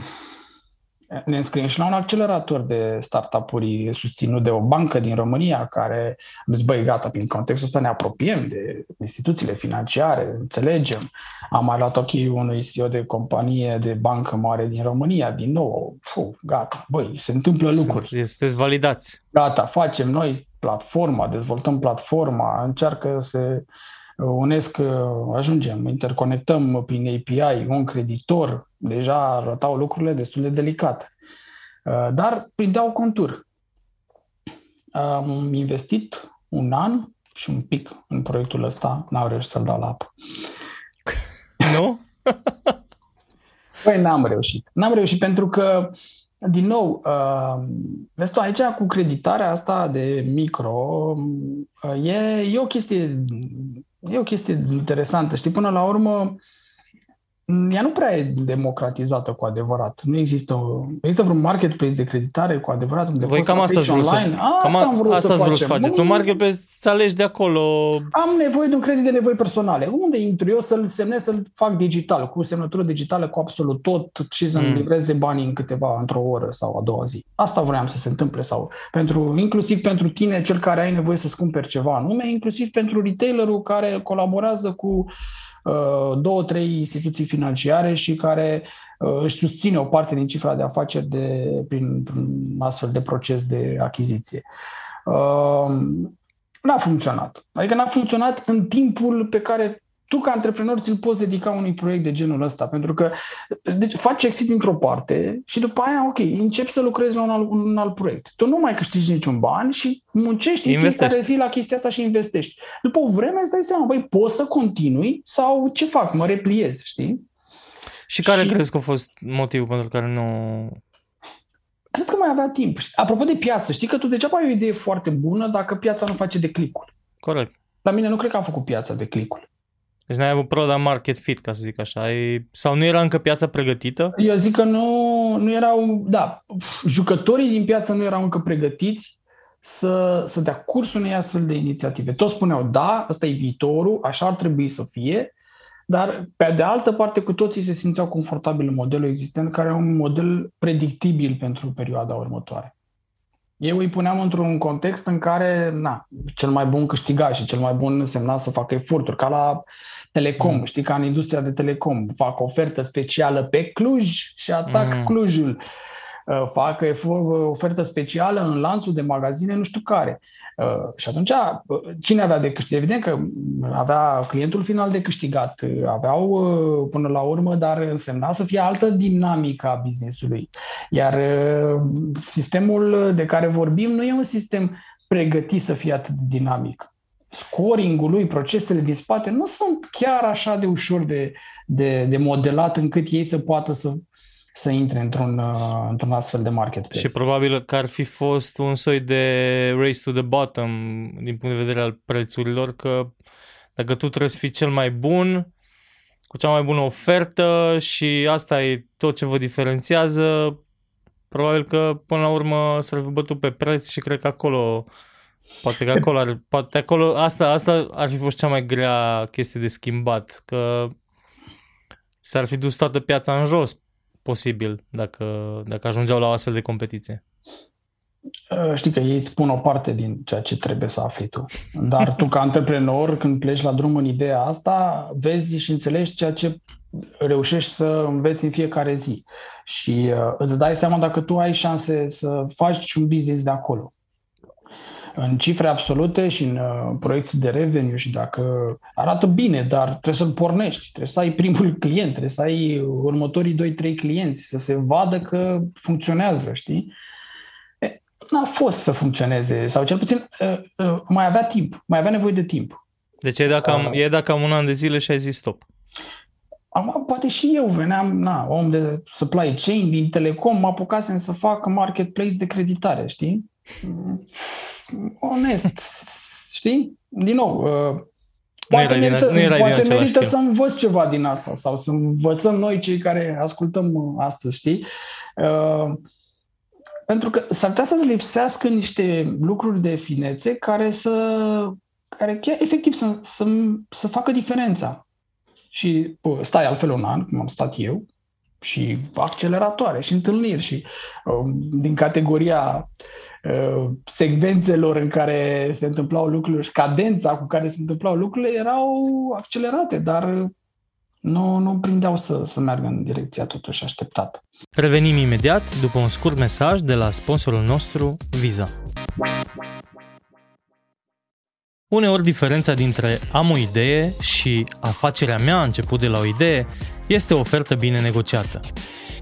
ne înscriem și la un accelerator de startup-uri susținut de o bancă din România care am zis, băi, gata, prin contextul ăsta ne apropiem de instituțiile financiare, înțelegem. Am mai luat ochii unui CEO de companie de bancă mare din România, din nou, fu, gata, băi, se întâmplă lucruri. Sunteți validați. Gata, facem noi platforma, dezvoltăm platforma, încearcă să unesc, ajungem, interconectăm prin API un creditor, deja arătau lucrurile destul de delicat. Dar prindeau contur. Am investit un an și un pic în proiectul ăsta, n-am reușit să-l dau la apă. [laughs] Nu? [laughs] Păi n-am reușit. N-am reușit pentru că uh, din nou, uh, vezi tu, aici cu creditarea asta de micro, uh, e, e, o chestie, e o chestie interesantă. Știi, până la urmă, ea nu prea e democratizată cu adevărat. Nu există, există vreun marketplace de creditare cu adevărat unde Voi cam asta online. Să, asta cam am vrut asta să, vrut să faceți. Un marketplace să alegi de acolo. Am nevoie de un credit de nevoi personale. Unde intru eu să-l semnez, să-l fac digital, cu semnătură digitală, cu absolut tot și să-mi mm. livreze banii în câteva, într-o oră sau a doua zi. Asta vreau să se întâmple sau pentru, inclusiv pentru tine, cel care ai nevoie să-ți cumperi ceva anume, inclusiv pentru retailerul care colaborează cu Uh, două, trei instituții financiare și care uh, își susține o parte din cifra de afaceri de, prin un astfel de proces de achiziție. Uh, n-a funcționat. Adică n-a funcționat în timpul pe care tu ca antreprenor ți-l poți dedica unui proiect de genul ăsta, pentru că deci, faci exit dintr-o parte și după aia, ok, începi să lucrezi la un alt, un alt proiect. Tu nu mai câștigi niciun ban și muncești în fiecare zi la chestia asta și investești. După o vreme îți dai seama, băi, poți să continui sau ce fac, mă repliez, știi? Și care și... crezi că a fost motivul pentru care nu... Cred că mai avea timp. Apropo de piață, știi că tu degeaba ai o idee foarte bună dacă piața nu face de clicul. Corect. La mine nu cred că am făcut piața de clicul. Deci n-ai avut product market fit, ca să zic așa. E... Sau nu era încă piața pregătită? Eu zic că nu, nu erau, da, jucătorii din piață nu erau încă pregătiți să, să dea curs unei astfel de inițiative. Toți spuneau, da, ăsta e viitorul, așa ar trebui să fie, dar pe de altă parte cu toții se simțeau confortabil în modelul existent, care e un model predictibil pentru perioada următoare. Eu îi puneam într-un context în care na, cel mai bun câștiga și cel mai bun însemna să facă eforturi, ca la telecom, mm. știi, ca în industria de telecom, fac ofertă specială pe Cluj și atac mm. Clujul, uh, fac ofertă specială în lanțul de magazine nu știu care. Uh, și atunci, uh, cine avea de câștigat? Evident că avea clientul final de câștigat, aveau uh, până la urmă, dar însemna să fie altă dinamică a businessului. Iar sistemul de care vorbim nu e un sistem pregătit să fie atât de dinamic. Scoringul lui, procesele din spate nu sunt chiar așa de ușor de, de, de modelat încât ei să poată să să intre într-un, uh, într-un astfel de marketplace. Și probabil că ar fi fost un soi de race to the bottom din punct de vedere al prețurilor, că dacă tu trebuie să fii cel mai bun, cu cea mai bună ofertă și asta e tot ce vă diferențiază, probabil că până la urmă s-ar fi bătut pe preț și cred că acolo Poate că acolo, ar, poate acolo asta, asta ar fi fost cea mai grea chestie de schimbat, că s-ar fi dus toată piața în jos posibil dacă, dacă ajungeau la o astfel de competiție? Uh, știi că ei îți spun o parte din ceea ce trebuie să afli tu. Dar tu, ca antreprenor, când pleci la drum în ideea asta, vezi și înțelegi ceea ce reușești să înveți în fiecare zi. Și uh, îți dai seama dacă tu ai șanse să faci un business de acolo în cifre absolute și în uh, proiecții de revenue și dacă arată bine, dar trebuie să-l pornești, trebuie să ai primul [laughs] client, trebuie să ai următorii 2-3 clienți, să se vadă că funcționează, știi? E, n-a fost să funcționeze, sau cel puțin uh, uh, mai avea timp, mai avea nevoie de timp. Deci e dacă am, uh, e dacă am un an de zile și ai zis stop. Acum, poate și eu veneam, na, om de supply chain din Telecom, mă apucasem să fac marketplace de creditare, știi? [laughs] onest, știi? Din nou, uh, poate nu merită, din, nu poate merită să învăț ceva din asta sau să învățăm noi cei care ascultăm uh, astăzi, știi? Uh, pentru că s-ar putea să-ți lipsească niște lucruri de finețe care să care chiar efectiv să, să, să facă diferența. Și bă, stai altfel un an, cum am stat eu, și acceleratoare și întâlniri și uh, din categoria Uh, secvențelor în care se întâmplau lucruri și cadența cu care se întâmplau lucrurile erau accelerate, dar nu, nu prindeau să, să meargă în direcția totuși așteptată. Revenim imediat după un scurt mesaj de la sponsorul nostru, Visa. Uneori diferența dintre am o idee și afacerea mea a început de la o idee este o ofertă bine negociată.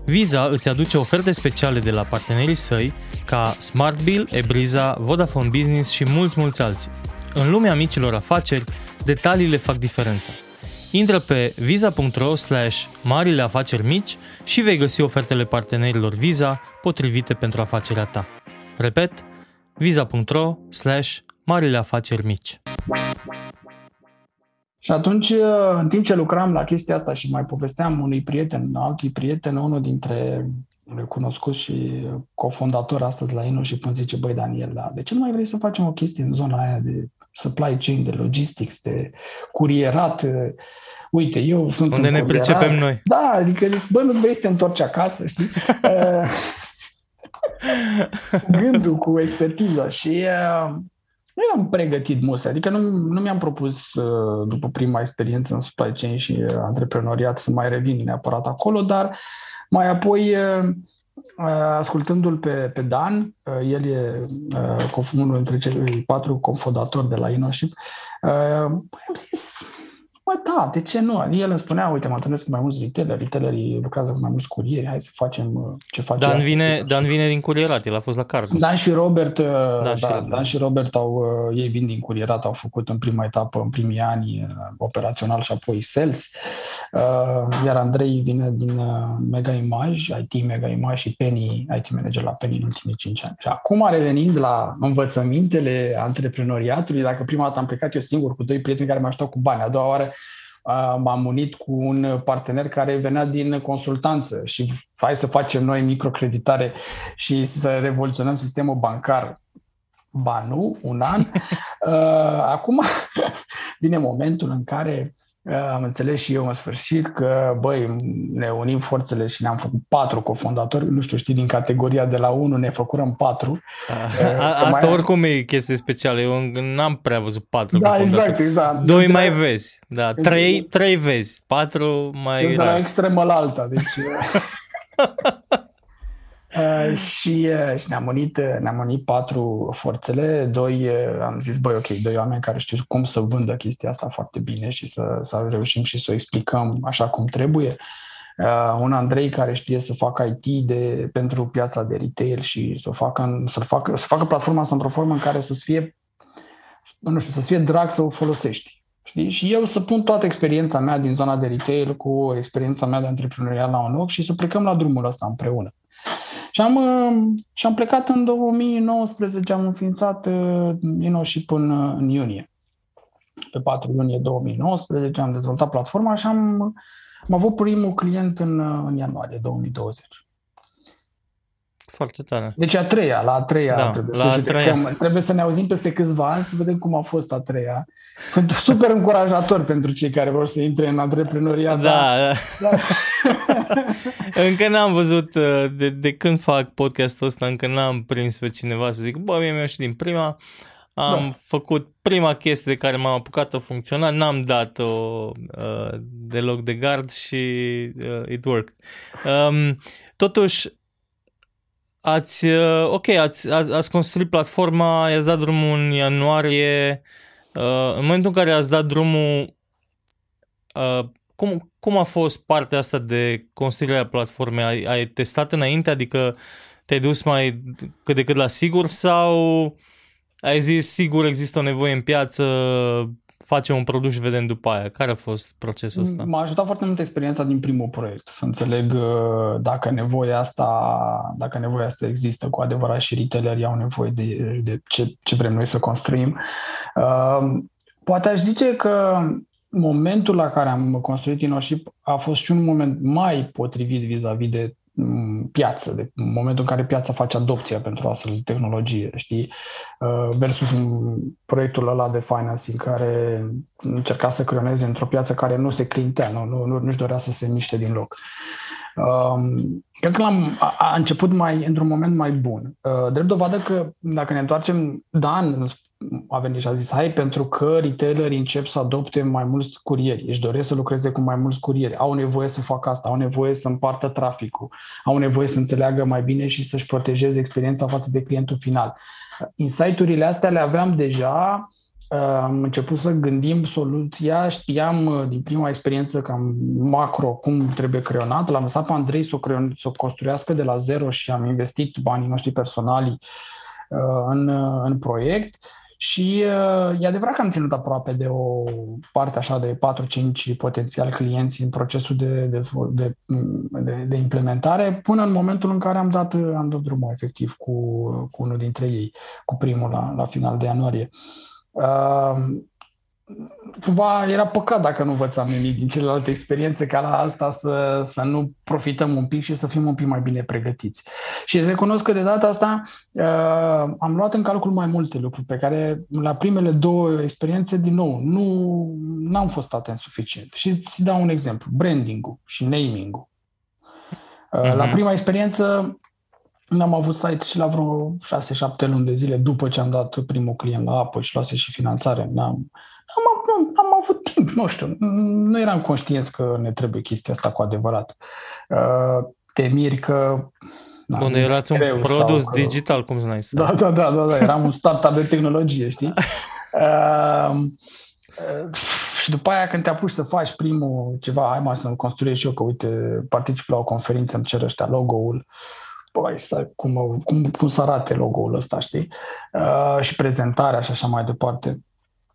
Visa îți aduce oferte speciale de la partenerii săi ca Smartbill, Ebriza, Vodafone Business și mulți, mulți alții. În lumea micilor afaceri, detaliile fac diferența. Intră pe visa.ro slash marile afaceri mici și vei găsi ofertele partenerilor Visa potrivite pentru afacerea ta. Repet, visa.ro slash marile afaceri mici. Și atunci, uh, în timp ce lucram la chestia asta și mai povesteam unui prieten, altui prieten, unul dintre cunoscut și cofondator astăzi la Ino și până zice, băi Daniel, de ce nu mai vrei să facem o chestie în zona aia de supply chain, de logistics, de curierat? Uite, eu sunt Unde ne curierat. pricepem noi. Da, adică, bă, nu vrei să te întorci acasă, știi? [laughs] [laughs] Gândul cu expertiza și uh, nu eram pregătit mult, adică nu, nu mi-am propus uh, după prima experiență în supply chain și uh, antreprenoriat să mai revin neapărat acolo, dar mai apoi uh, ascultându-l pe, pe Dan, el e unul dintre cei patru cofondatori de la InnoShip, am zis, Bă, da, de ce nu? El îmi spunea, uite, mă întâlnesc cu mai mulți retaileri, retailerii lucrează cu mai mulți curieri, hai să facem uh, ce facem. Dan, vine, Dan vine din curierat, el a fost la Cargus. Dan și Robert, uh, Dan, da, și, Dan și Robert au, uh, ei vin din curierat, au făcut în prima etapă, în primii ani, operațional și apoi sales. Iar Andrei vine din Mega Image, IT Mega Image și Penny, IT manager la Penny în ultimii 5 ani. Și acum revenind la învățămintele antreprenoriatului, dacă prima dată am plecat eu singur cu doi prieteni care mă așteptau cu bani, a doua oară m-am unit cu un partener care venea din consultanță și hai să facem noi microcreditare și să revoluționăm sistemul bancar. Ba nu, un an. [laughs] Acum [laughs] vine momentul în care am înțeles și eu în sfârșit că, băi, ne unim forțele și ne-am făcut patru cofondatori, nu știu, știi, din categoria de la 1 ne făcurăm patru. A, a, asta mai... oricum e chestie specială, eu n-am prea văzut patru Da, exact, exact. Doi mai vezi, da, trei, trei vezi, patru mai... De la extremă la alta, deci... [laughs] [laughs] Uh, și, uh, și ne-am unit, uh, ne-am unit patru forțele, doi, uh, am zis, băi, ok, doi oameni care știu cum să vândă chestia asta foarte bine și să, să reușim și să o explicăm așa cum trebuie. Uh, un Andrei care știe să facă IT de, pentru piața de retail și să facă, să facă, să facă platforma asta într-o formă în care să fie, nu știu, să fie drag să o folosești. Știi? Și eu să pun toată experiența mea din zona de retail cu experiența mea de antreprenoriat la un loc și să plecăm la drumul ăsta împreună. Și am, uh, și am plecat în 2019, am înființat uh, și până în iunie. Pe 4 iunie 2019 am dezvoltat platforma și am, am avut primul client în, uh, în ianuarie 2020. Foarte tare. Deci a treia, la a treia da, trebuie, la să a treia. trebuie să ne auzim peste câțiva ani să vedem cum a fost a treia. Sunt super încurajator pentru cei care vor să intre în antreprenoriat. Da, da. da. [laughs] [laughs] încă n-am văzut, uh, de, de când fac podcastul ăsta, încă n-am prins pe cineva să zic, bă, mie mi-a și din prima, am da. făcut prima chestie de care m-am apucat a funcționa, n-am dat-o uh, deloc de gard și uh, it worked. Um, totuși, ați, uh, ok, ați, ați, ați construit platforma, i-ați dat drumul în ianuarie, uh, în momentul în care ați dat drumul, uh, cum, cum a fost partea asta de construirea platformei? Ai, ai testat înainte, adică te-ai dus mai cât de cât la sigur sau ai zis sigur există o nevoie în piață, facem un produs și vedem după aia. Care a fost procesul ăsta? M-a ajutat foarte mult experiența din primul proiect, să înțeleg uh, dacă nevoia asta, dacă nevoia asta există cu adevărat și retailerii au nevoie de, de ce, ce vrem noi să construim. Uh, poate aș zice că momentul la care am construit InnoShip a fost și un moment mai potrivit vis-a-vis de mm, piață, de momentul în care piața face adopția pentru astfel de tehnologie, știi, uh, versus proiectul ăla de financing care încerca să creioneze într-o piață care nu se clintea, nu, nu, nu, nu-și dorea să se miște din loc. Um, cred că l-am, a, a început mai într-un moment mai bun. Uh, drept dovadă că dacă ne întoarcem, Dan a venit și a zis, hai, pentru că retailerii încep să adopte mai mulți curieri, își doresc să lucreze cu mai mulți curieri, au nevoie să facă asta, au nevoie să împartă traficul, au nevoie să înțeleagă mai bine și să-și protejeze experiența față de clientul final. Insight-urile astea le aveam deja, am început să gândim soluția, știam din prima experiență cam macro cum trebuie creionat, l-am lăsat pe Andrei să o, creon, să o construiască de la zero și am investit banii noștri personali în, în proiect și uh, e adevărat că am ținut aproape de o parte așa de 4-5 potențial clienți în procesul de, de, de, de, de implementare până în momentul în care am dat, am dat drumul efectiv cu, cu unul dintre ei, cu primul la, la final de ianuarie. Uh, cumva era păcat dacă nu învățam nimic din celelalte experiențe ca la asta să, să nu profităm un pic și să fim un pic mai bine pregătiți. Și recunosc că de data asta uh, am luat în calcul mai multe lucruri pe care la primele două experiențe, din nou, nu am fost atent suficient. Și îți dau un exemplu, branding-ul și naming-ul. Uh, uh-huh. La prima experiență am avut site și la vreo 6-7 luni de zile după ce am dat primul client la apă și luase și finanțare. N-am, am, am, am avut timp, nu știu, nu eram conștient că ne trebuie chestia asta cu adevărat. Uh, te miri că da, Unde erați un produs că... digital, cum să Da, da, da, da, da, eram un startup de tehnologie, știi? Uh, [laughs] uh, și după aia când te apuci să faci primul ceva, hai mai să-mi construiesc și eu, că uite, particip la o conferință, îmi cer ăștia logo-ul, păi, stai, cum, cum, cum să arate logo-ul ăsta, știi? Uh, și prezentarea și așa mai departe.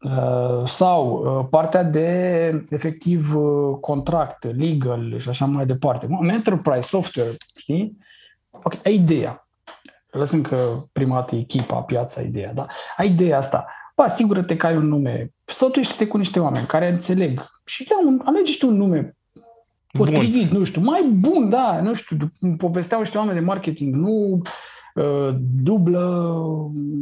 Uh, sau uh, partea de efectiv uh, contract, legal și așa mai departe. În enterprise software, știi? Ok, ai ideea. Lăsând că prima dată echipa, piața, ideea, da? Ai ideea asta. Ba, asigură-te că ai un nume. Sătuiește-te cu niște oameni care înțeleg. Și ia un, alegi tu un nume potrivit, bun. nu știu, mai bun, da, nu știu, povesteau niște oameni de marketing, nu uh, dublă,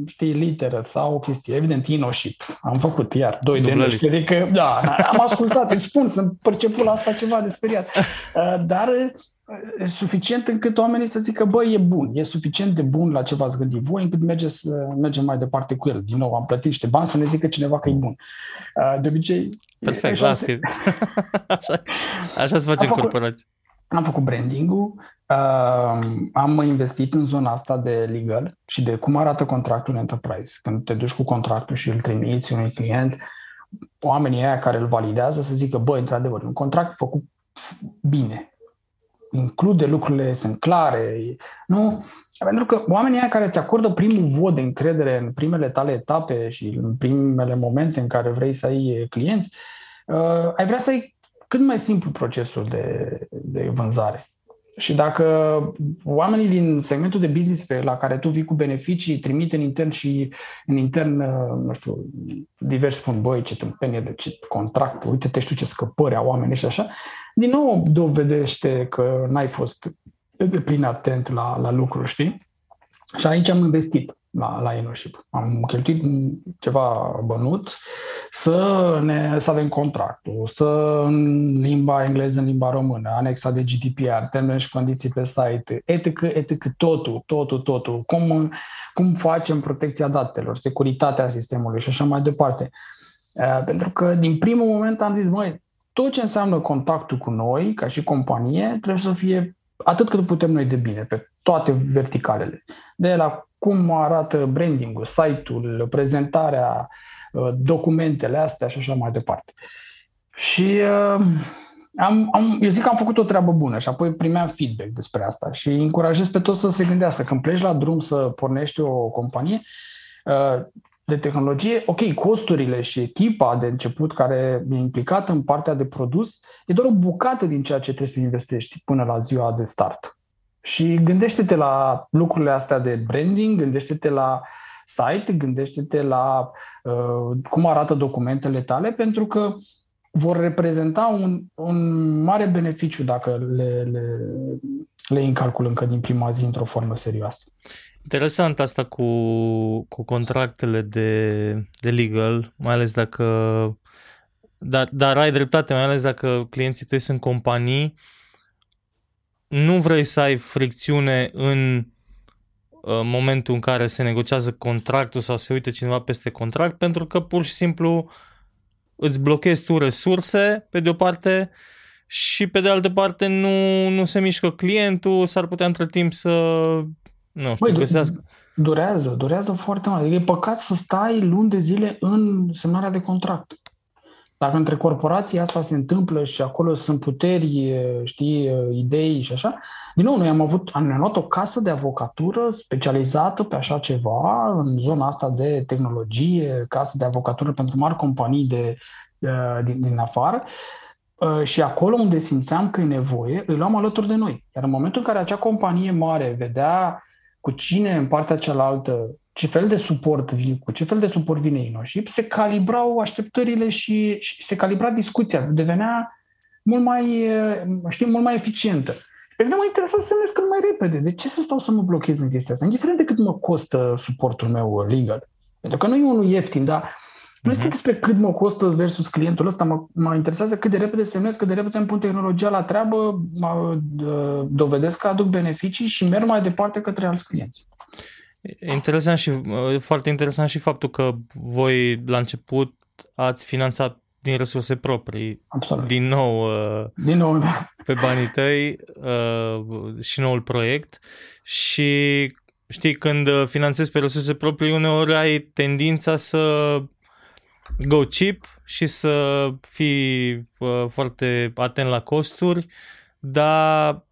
știi, literă sau o chestie. Evident, inoship. Am făcut iar doi de nu știu, adică, da, am ascultat, îmi spun, sunt perceput la asta ceva de speriat. [laughs] Uh, dar uh, e suficient încât oamenii să zică, băi, e bun, e suficient de bun la ce v-ați gândit voi, încât merge să mergem mai departe cu el. Din nou, am plătit niște bani să ne zică cineva că e bun. Uh, de obicei... Perfect, las [laughs] că... așa, așa se face în corporații. Am făcut branding-ul, uh, am investit în zona asta de legal și de cum arată contractul în enterprise. Când te duci cu contractul și îl trimiți unui client, oamenii aia care îl validează să zică, bă, într-adevăr, un contract făcut bine, include lucrurile, sunt clare, nu? Pentru că oamenii aia care îți acordă primul vot de încredere în primele tale etape și în primele momente în care vrei să ai clienți, uh, ai vrea să ai cât mai simplu procesul de, de vânzare. Și dacă oamenii din segmentul de business pe la care tu vii cu beneficii trimite în intern și în intern, uh, nu știu, diversi spun, băi, ce tâmpenie de ce contract, uite-te, știu ce scăpări au oamenii și așa, din nou dovedește că n-ai fost de plin atent la, la lucruri, știi? Și aici am investit la, la Enoship. Am cheltuit ceva bănut să, ne, să avem contractul, să în limba engleză, în limba română, anexa de GDPR, termeni și condiții pe site, etc., etc., totul, totul, totul, cum, cum facem protecția datelor, securitatea sistemului și așa mai departe. Uh, pentru că din primul moment am zis, măi, tot ce înseamnă contactul cu noi, ca și companie, trebuie să fie atât cât putem noi de bine, pe toate verticalele. De la cum arată branding-ul, site-ul, prezentarea, uh, documentele astea și așa mai departe. Și uh, am, am, eu zic că am făcut o treabă bună și apoi primeam feedback despre asta și încurajez pe toți să se gândească. Când pleci la drum să pornești o companie uh, de tehnologie, ok, costurile și echipa de început care e implicată în partea de produs e doar o bucată din ceea ce trebuie să investești până la ziua de start. Și gândește-te la lucrurile astea de branding, gândește-te la site, gândește-te la uh, cum arată documentele tale, pentru că vor reprezenta un, un mare beneficiu dacă le, le, le iei în calcul încă din prima zi într-o formă serioasă. Interesant asta cu, cu contractele de, de legal, mai ales dacă dar, dar ai dreptate, mai ales dacă clienții tăi sunt companii nu vrei să ai fricțiune în uh, momentul în care se negociază contractul sau se uită cineva peste contract, pentru că pur și simplu îți blochezi tu resurse, pe de o parte, și pe de altă parte nu, nu se mișcă clientul, s-ar putea între timp să, nu știu, Băi, găsească. Durează, durează foarte mult. E păcat să stai luni de zile în semnarea de contract. Dacă între corporații asta se întâmplă și acolo sunt puteri, știi, idei și așa, din nou, noi am avut, am luat o casă de avocatură specializată pe așa ceva, în zona asta de tehnologie, casă de avocatură pentru mari companii de, din, din afară, și acolo unde simțeam că e nevoie, îi luam alături de noi. Iar în momentul în care acea companie mare vedea cu cine în partea cealaltă ce fel de suport vine, cu ce fel de suport vine InnoShip, se calibrau așteptările și, și se calibra discuția, devenea mult mai, știi, mult mai eficientă. Pe mine mă interesa să semnez cât mai repede. De ce să stau să mă blochez în chestia asta? Indiferent de cât mă costă suportul meu legal. Pentru că nu e unul ieftin, dar nu este uh-huh. despre cât mă costă versus clientul ăsta, mă, mă interesează cât de repede semnez, cât de repede îmi pun tehnologia la treabă, mă, dovedesc că aduc beneficii și merg mai departe către alți clienți. Interesant și foarte interesant și faptul că voi la început ați finanțat din resurse proprii. Absolut. Din nou, uh, din nou da. pe banii tăi uh, și noul proiect și știi, când finanțezi pe resurse proprii, uneori ai tendința să go cheap și să fii uh, foarte atent la costuri, dar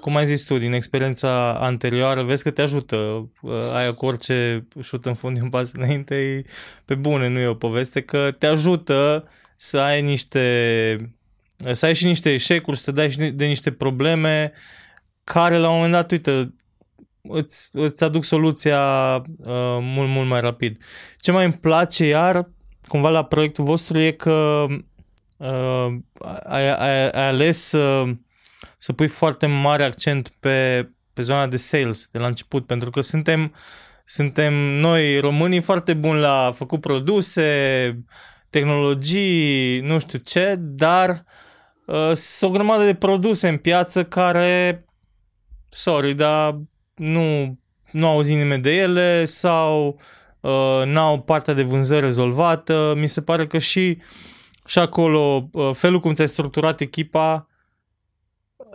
cum ai zis tu, din experiența anterioară, vezi că te ajută. Uh, aia cu orice șut în fund în pas înainte, pe bune, nu e o poveste, că te ajută să ai niște să ai și niște eșecuri, să dai și de niște probleme care la un moment dat, uite, îți, îți aduc soluția uh, mult, mult mai rapid. Ce mai îmi place iar, cumva la proiectul vostru, e că uh, ai, ai, ai ales uh, să pui foarte mare accent pe pe zona de sales de la început, pentru că suntem, suntem noi românii foarte buni la făcut produse, tehnologii, nu știu ce, dar uh, sunt o grămadă de produse în piață care, sorry, dar nu, nu auzi nimeni de ele sau uh, n-au partea de vânzări rezolvată. Mi se pare că și, și acolo uh, felul cum ți-ai structurat echipa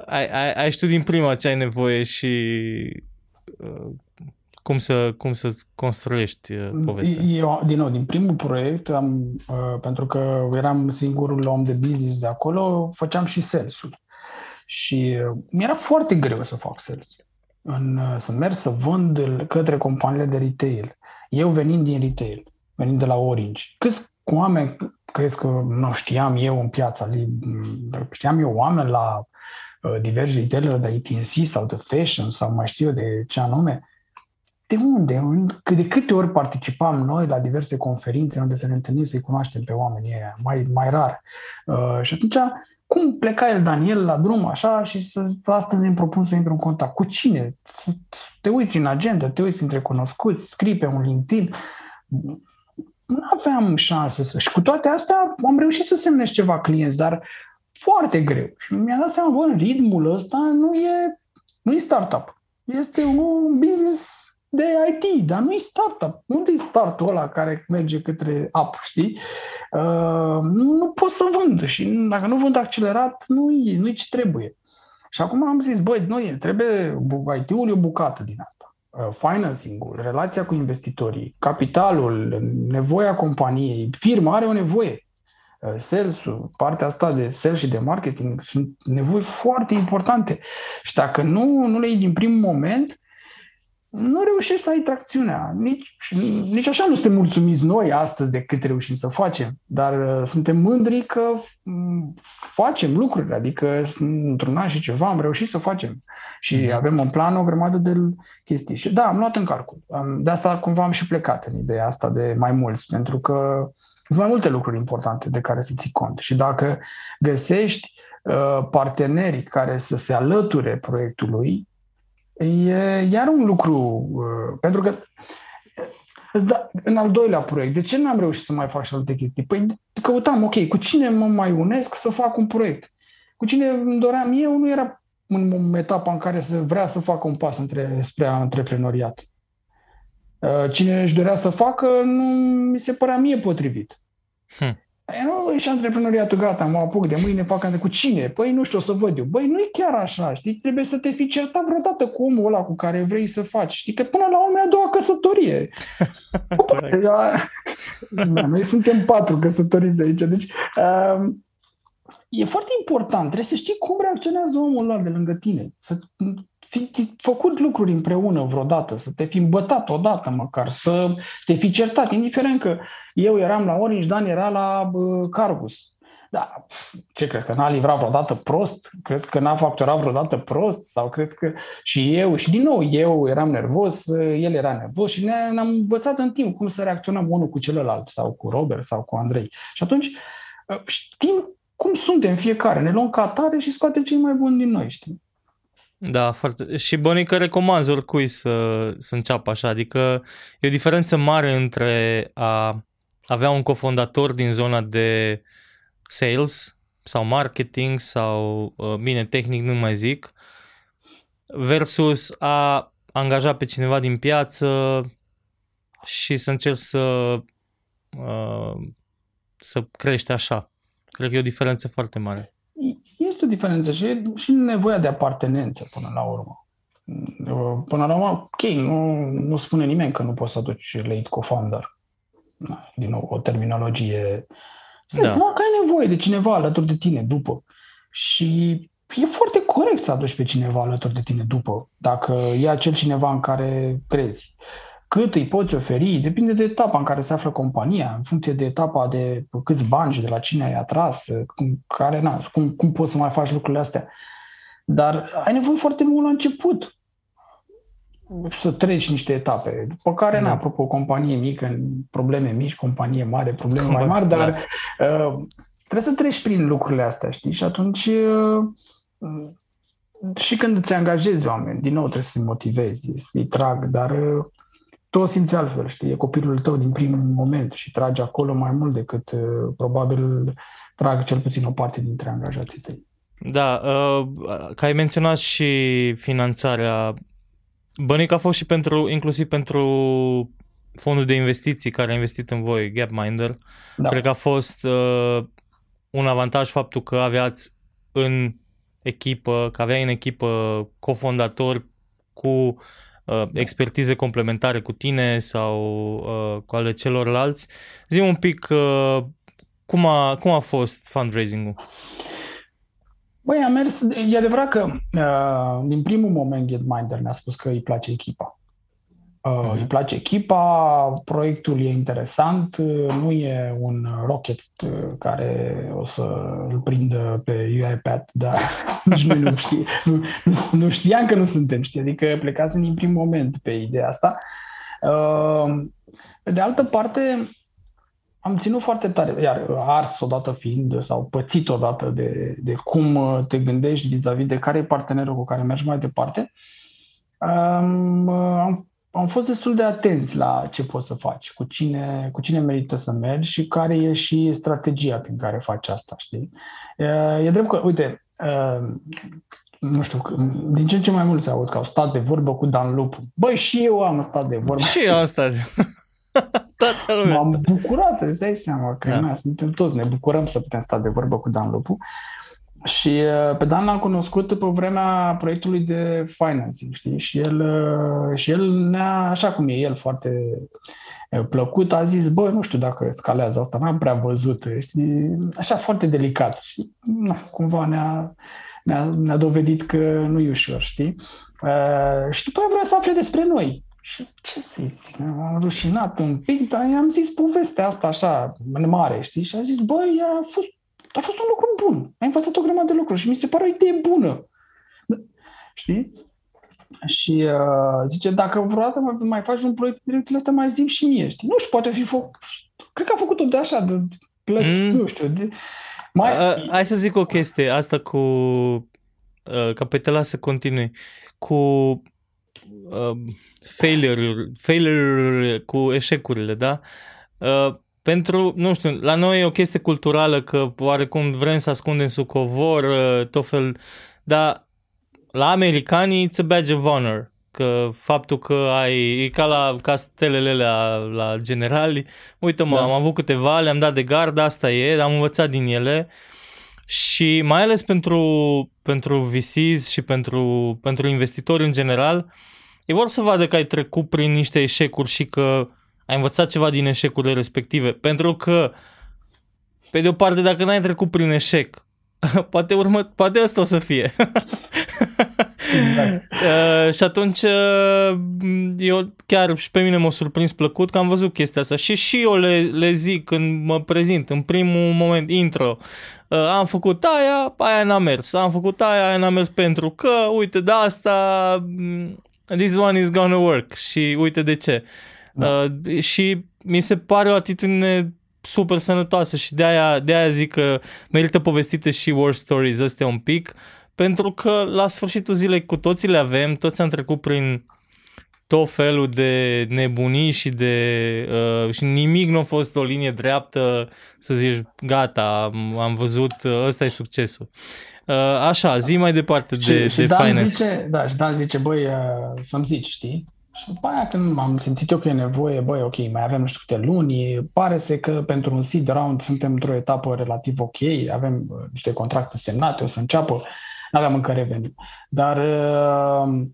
ai, ai, ai știut din prima ce ai nevoie și uh, cum să, cum să construiești uh, povestea? Eu, din nou, din primul proiect, am, uh, pentru că eram singurul om de business de acolo, făceam și sales-ul. Și uh, mi-era foarte greu să fac sales în, uh, să merg să vând către companiile de retail. Eu venind din retail, venind de la Orange. Câți oameni crezi că nu știam eu în piața? Știam eu oameni la uh, diversi retailer de AT&C sau de fashion sau mai știu eu de ce anume. De unde? De câte ori participam noi la diverse conferințe unde să ne întâlnim, să-i cunoaștem pe oamenii ăia, mai, mai rar. Uh, și atunci cum pleca el, Daniel, la drum așa și să, astăzi îmi propun să intru în contact? Cu cine? Te uiți în agenda, te uiți între cunoscuți, scrii pe un LinkedIn. Nu aveam șanse să... Și cu toate astea am reușit să semnesc ceva clienți, dar foarte greu. Și mi-a dat seama, bă, ritmul ăsta nu e, nu e startup. Este un business de IT, dar nu e startup. Unde e startul ăla care merge către app, știi? Uh, nu pot să vând și dacă nu vând accelerat, nu e, nu e ce trebuie. Și acum am zis, băi, noi trebuie, IT-ul e o bucată din asta. Uh, financing-ul, relația cu investitorii, capitalul, nevoia companiei, firma are o nevoie. Uh, sales-ul, partea asta de sales și de marketing sunt nevoi foarte importante. Și dacă nu, nu le iei din primul moment, nu reușești să ai tracțiunea. Nici, nici așa nu suntem mulțumiți noi astăzi de cât reușim să facem, dar uh, suntem mândri că mm, facem lucruri, adică într-un an și ceva am reușit să facem și mm. avem în plan o grămadă de chestii. Și da, am luat în calcul. De asta cumva am și plecat în ideea asta de mai mulți, pentru că sunt mai multe lucruri importante de care să ții cont. Și dacă găsești uh, parteneri care să se alăture proiectului, e iar un lucru, uh, pentru că da, în al doilea proiect, de ce n-am reușit să mai fac și alte chestii? Păi căutam, ok, cu cine mă mai unesc să fac un proiect? Cu cine îmi doream eu nu era în etapa în care să vrea să facă un pas între, spre antreprenoriat. Uh, cine își dorea să facă, nu mi se părea mie potrivit. Hm. Păi nu, ești antreprenoriatul, gata, mă apuc de mâine, fac cu cine? Păi nu știu, o să văd eu. Băi, nu e chiar așa, știi? Trebuie să te fi certat vreodată cu omul ăla cu care vrei să faci. Știi că până la urmă e a doua căsătorie. [laughs] da, noi suntem patru căsătoriți aici, deci uh, e foarte important. Trebuie să știi cum reacționează omul ăla de lângă tine. Să fi făcut lucruri împreună vreodată, să te fi îmbătat odată măcar, să te fi certat, indiferent că eu eram la Orange, Dan era la uh, Cargus. Da, ce crezi, că n-a livrat vreodată prost? Crezi că n-a facturat vreodată prost? Sau crezi că și eu, și din nou, eu eram nervos, el era nervos și ne-am învățat în timp cum să reacționăm unul cu celălalt, sau cu Robert, sau cu Andrei. Și atunci știm cum suntem fiecare, ne luăm ca atare și scoate cei mai buni din noi, știi? Da, foarte. Și bănică recomand oricui să, să înceapă așa, adică e o diferență mare între a avea un cofondator din zona de sales sau marketing sau, uh, bine, tehnic nu mai zic, versus a angaja pe cineva din piață și să încerci să, uh, să crești așa. Cred că e o diferență foarte mare este o diferență și, și nevoia de apartenență până la urmă. Până la urmă, ok, nu, nu spune nimeni că nu poți să aduci lead co-founder. Din nou, o terminologie. Da. Că ai nevoie de cineva alături de tine după. Și e foarte corect să aduci pe cineva alături de tine după, dacă e acel cineva în care crezi. Cât îi poți oferi, depinde de etapa în care se află compania, în funcție de etapa de câți bani și de la cine ai atras, cum, care, na, cum, cum poți să mai faci lucrurile astea. Dar ai nevoie foarte mult la început să treci niște etape, după care, da. na, apropo, companie mică, probleme mici, companie mare, probleme mai mari, dar da. uh, trebuie să treci prin lucrurile astea, știi? Și atunci uh, și când îți angajezi oameni, din nou trebuie să-i motivezi, să-i trag, dar uh, tu o simți altfel, știi, e copilul tău din primul moment și tragi acolo mai mult decât uh, probabil trag cel puțin o parte dintre angajații tăi. Da, uh, că ai menționat și finanțarea, bănic a fost și pentru, inclusiv pentru fondul de investiții care a investit în voi, Gapminder. Da. Cred că a fost uh, un avantaj faptul că aveați în echipă, că aveai în echipă cofondatori cu uh, expertize complementare cu tine sau uh, cu ale celorlalți. Zi un pic uh, cum, a, cum a fost fundraising-ul? Băi, a mers, e adevărat că uh, din primul moment Getminder ne-a spus că îi place echipa. Uh, uh-huh. Îi place echipa, proiectul e interesant, nu e un rocket uh, care o să îl prindă pe UiPath, dar [laughs] nici noi nu, știe, nu, nu știam că nu suntem, știi? adică plecasem din primul moment pe ideea asta. Uh, pe de altă parte, am ținut foarte tare, iar ars odată fiind sau pățit odată de, de cum te gândești vis-a-vis de care e partenerul cu care mergi mai departe, um, am am fost destul de atenți la ce poți să faci, cu cine, cu cine merită să mergi și care e și strategia prin care faci asta, știi? E drept că, uite, nu știu, din ce în ce mai mult se aud că au stat de vorbă cu Dan Lupu. Băi, și eu am stat de vorbă. Și eu am stat. [laughs] Toată lumea M-am bucurat, îți dai seama că da. na, suntem toți, ne bucurăm să putem sta de vorbă cu Dan Lupu. Și uh, pe Dan l-am cunoscut pe vremea proiectului de financing, știi? Și el, uh, și el ne-a, așa cum e el, foarte uh, plăcut, a zis, bă, nu știu dacă scalează asta, n-am prea văzut, știi? Așa foarte delicat. Și na, cumva ne-a, ne-a, ne-a dovedit că nu e ușor, știi? Uh, și după aia vrea să afle despre noi. Și ce să zic, am rușinat un pic, dar i-am zis povestea asta așa, mare, știi? Și a zis, băi, a fost a fost un lucru bun. Ai învățat o grămadă de lucruri și mi se pare o idee bună. Știi? Și uh, zice, dacă vreodată mai faci un proiect în direcțiile astea, mai zim și mie, știi? Nu știu, poate fi făcut, cred că a făcut-o de așa, de plăc, mm. nu știu. De, mai... Uh, hai să zic o chestie, asta cu, uh, ca pe te las să continui, cu uh, failure, failure cu eșecurile, da? Uh, pentru, nu știu, la noi e o chestie culturală că oarecum vrem să ascundem sub covor uh, tot fel, dar la americanii it's a badge of honor, că faptul că ai, e ca la ca stelele la, la generali, uite mă, da. am avut câteva, le-am dat de gard, asta e, am învățat din ele și mai ales pentru, pentru VCs și pentru, pentru investitori în general, e vor să vadă că ai trecut prin niște eșecuri și că ai învățat ceva din eșecurile respective. Pentru că, pe de o parte, dacă n-ai trecut prin eșec, [laughs] poate, urmă, poate asta o să fie. exact. [laughs] uh, și atunci uh, eu chiar și pe mine m-a surprins plăcut că am văzut chestia asta și și eu le, le zic când mă prezint în primul moment intro uh, am făcut aia, aia n-a mers am făcut aia, aia n-a mers pentru că uite de asta mm, this one is gonna work și uite de ce uh, da. Uh, și mi se pare o atitudine super sănătoasă și de aia, de aia zic că merită povestite și war stories astea un pic, pentru că la sfârșitul zilei cu toții le avem, toți am trecut prin tot felul de nebunii și de uh, și nimic nu a fost o linie dreaptă să zici gata, am, am văzut, uh, ăsta e succesul. Uh, așa, zi mai departe de, și, și de Dan finance. Zice, da, și Dan zice, băi, uh, să-mi zici, știi? Și după aia când am simțit eu că e nevoie, băi, ok, mai avem nu știu câte luni, pare să că pentru un seed round suntem într-o etapă relativ ok, avem uh, niște contracte semnate, o să înceapă, nu aveam încă revenue. Dar uh,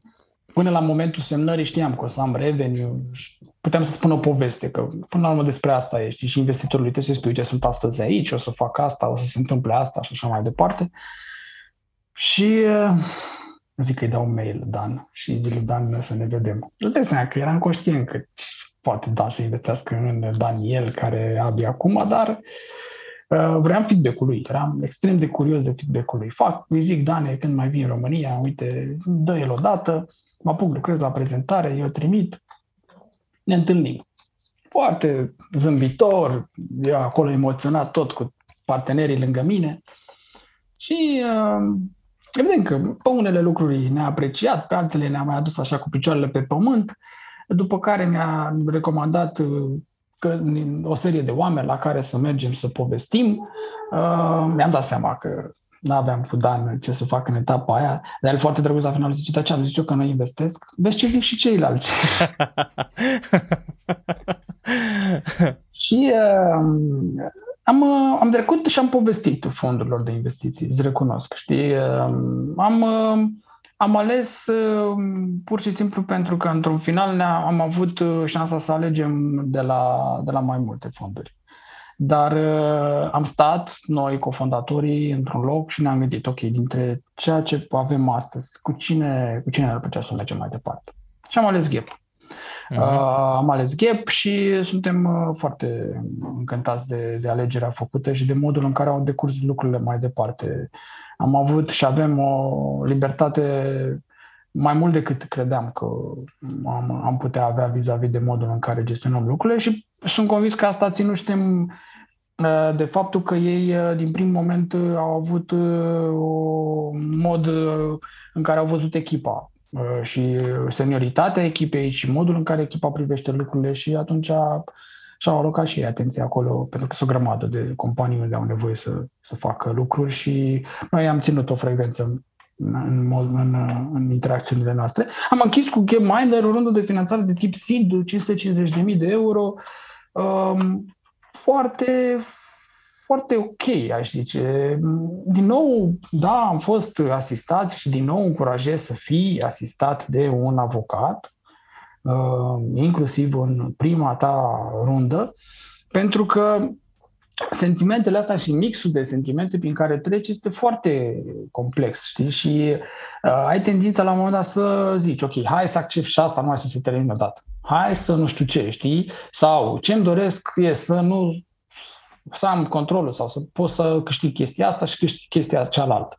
până la momentul semnării știam că o să am revenue, puteam să spun o poveste, că până la urmă despre asta ești și investitorul trebuie să spui, uite, sunt astăzi aici, o să fac asta, o să se întâmple asta și așa mai departe. Și uh, zic că îi dau mail Dan și zic lui Dan să ne vedem. Îți dai seama că eram conștient că poate da să investească în Daniel, care abia acum, dar uh, vreau feedback-ul lui. Eram extrem de curios de feedback-ul lui. Fac, îi zic, Dane, când mai vin în România, uite, dă el o dată, mă apuc, lucrez la prezentare, eu trimit, ne întâlnim. Foarte zâmbitor, eu acolo emoționat tot cu partenerii lângă mine și uh, Evident că pe unele lucruri ne-a apreciat, pe altele ne-a mai adus așa cu picioarele pe pământ, după care ne-a recomandat uh, că o serie de oameni la care să mergem să povestim. Uh, mi-am dat seama că nu aveam cu Dan ce să fac în etapa aia, dar el foarte drăguț la final zice, dar ce am zis eu că nu investesc? Vezi ce zic și ceilalți. [laughs] și uh, am, uh, am trecut și am povestit fondurilor de investiții, îți recunosc, știi? Uh, am, uh, am ales uh, pur și simplu pentru că într-un final am avut uh, șansa să alegem de la, de la mai multe fonduri. Dar uh, am stat, noi, cofondatorii, într-un loc și ne-am gândit, ok, dintre ceea ce avem astăzi, cu cine, cu cine ar putea să mergem mai departe? Și am ales GAP. Uh-huh. Uh, am ales GAP și suntem uh, foarte încântați de, de alegerea făcută și de modul în care au decurs lucrurile mai departe. Am avut și avem o libertate mai mult decât credeam că am, am putea avea vis-a-vis de modul în care gestionăm lucrurile și sunt convins că asta ținut și Uh, de faptul că ei uh, din prim moment uh, au avut un mod în care au văzut echipa și senioritatea echipei și modul în care echipa privește lucrurile și atunci și-au alocat și ei atenție acolo, pentru că sunt o grămadă de companii unde au nevoie să, să facă lucruri și noi am ținut o frecvență în, în, în, în interacțiunile noastre. Am închis cu GameMinder o rundă de finanțare de tip SID, 550.000 de euro. Um, foarte, foarte ok, aș zice. Din nou, da, am fost asistat și din nou încurajez să fii asistat de un avocat, uh, inclusiv în prima ta rundă, pentru că sentimentele astea și mixul de sentimente prin care treci este foarte complex, știi? Și uh, ai tendința la un moment dat să zici, ok, hai să accept și asta, nu mai să se termine odată hai să nu știu ce, știi? Sau ce-mi doresc e să nu să am controlul sau să pot să câștig chestia asta și câștig chestia cealaltă.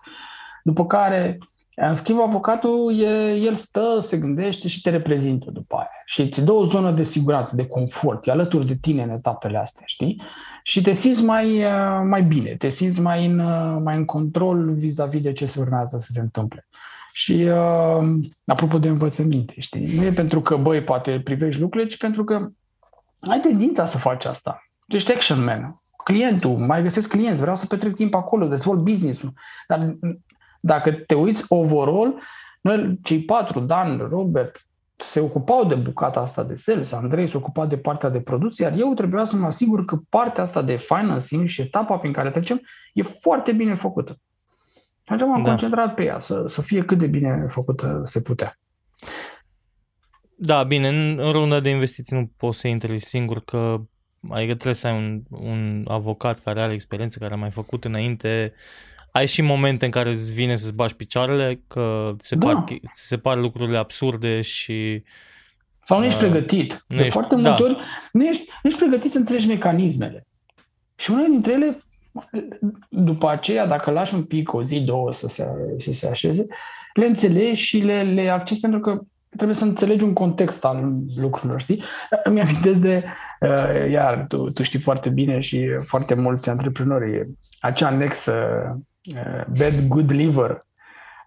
După care, în schimb, avocatul, e, el stă, se gândește și te reprezintă după aia. Și îți dă o zonă de siguranță, de confort, e alături de tine în etapele astea, știi? Și te simți mai, mai bine, te simți mai în, mai în control vis-a-vis de ce se urmează să se întâmple. Și uh, apropo de învățăminte, știi, nu e pentru că, băi, poate privești lucrurile, ci pentru că ai tendința să faci asta. Tu ești action man. Clientul, mai găsesc clienți, vreau să petrec timp acolo, dezvolt business-ul. Dar dacă te uiți overall, noi, cei patru, Dan, Robert, se ocupau de bucata asta de sales, Andrei se ocupa de partea de producție, iar eu trebuia să mă asigur că partea asta de financing și etapa prin care trecem e foarte bine făcută. Atunci m-am da. concentrat pe ea, să, să fie cât de bine făcută se putea. Da, bine, în, în runda de investiții nu poți să intri singur, că adică trebuie să ai un, un avocat care are experiență, care a mai făcut înainte. Ai și momente în care îți vine să-ți bași picioarele, că se, da. par, se par lucrurile absurde și... Sau nu ești uh, pregătit. Nu de ești, foarte multe da. ori nu ești, nu ești pregătit să înțelegi mecanismele. Și unele dintre ele după aceea, dacă lași un pic, o zi, două să se, să se așeze, le înțelegi și le, le accesi pentru că trebuie să înțelegi un context al lucrurilor, știi? Îmi amintesc de, uh, iar tu, tu știi foarte bine și foarte mulți antreprenori, acea anexă uh, bad, good liver.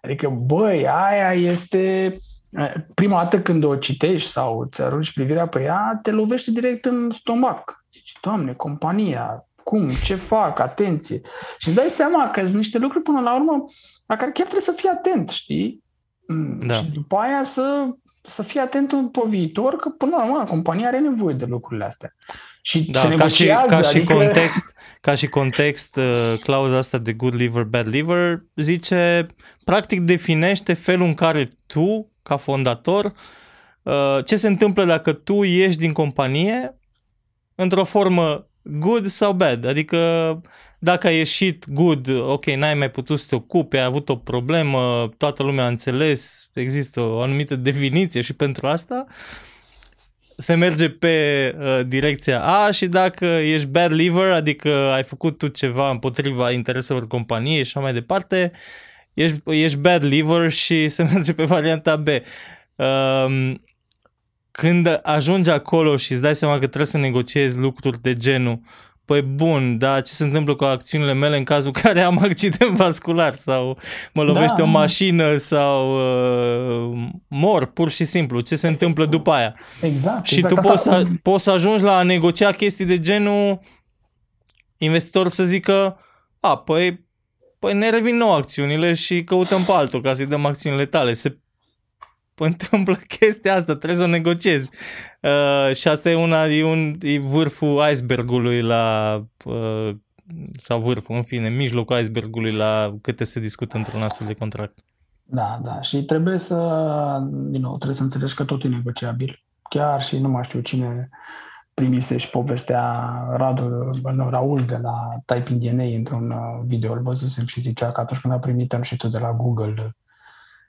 Adică, băi, aia este uh, prima dată când o citești sau îți arunci privirea pe ea, te lovește direct în stomac. Zici, Doamne, compania, cum, ce fac, atenție. Și îți dai seama că sunt niște lucruri până la urmă la care chiar trebuie să fii atent, știi? Mm, da. Și după aia să, să fii atent pe viitor, că până la urmă compania are nevoie de lucrurile astea. Și da, ca și, ca și adică... context, ca și context uh, clauza asta de good liver, bad liver zice, practic definește felul în care tu, ca fondator, uh, ce se întâmplă dacă tu ieși din companie într-o formă good sau bad. Adică dacă a ieșit good, ok, n-ai mai putut să te ocupi, ai avut o problemă, toată lumea a înțeles, există o anumită definiție și pentru asta, se merge pe uh, direcția A și dacă ești bad liver, adică ai făcut tu ceva împotriva intereselor companiei și așa mai departe, ești, ești bad liver și se [laughs] merge pe varianta B. Uh, când ajungi acolo și îți dai seama că trebuie să negociezi lucruri de genul Păi bun, dar ce se întâmplă cu acțiunile mele în cazul care am accident vascular sau mă lovește da. o mașină sau uh, mor, pur și simplu. Ce se întâmplă după aia? Exact. Și exact. tu poți să, poți să ajungi la a negocia chestii de genul investitorul să zică a, păi, păi ne revin nou acțiunile și căutăm pe altul ca să-i dăm acțiunile tale. Se întâmplă [laughs] chestia asta, trebuie să o negociezi. Uh, și asta e una, e, un, e vârful icebergului la, uh, sau vârful, în fine, mijlocul icebergului la câte se discută într-un astfel de contract. Da, da, și trebuie să, din nou, trebuie să înțelegi că totul e negociabil. Chiar și nu mai știu cine primise și povestea Radu, nu, Raul de la Typing DNA într-un uh, video, îl văzusem și zicea că atunci când a primit și tu de la Google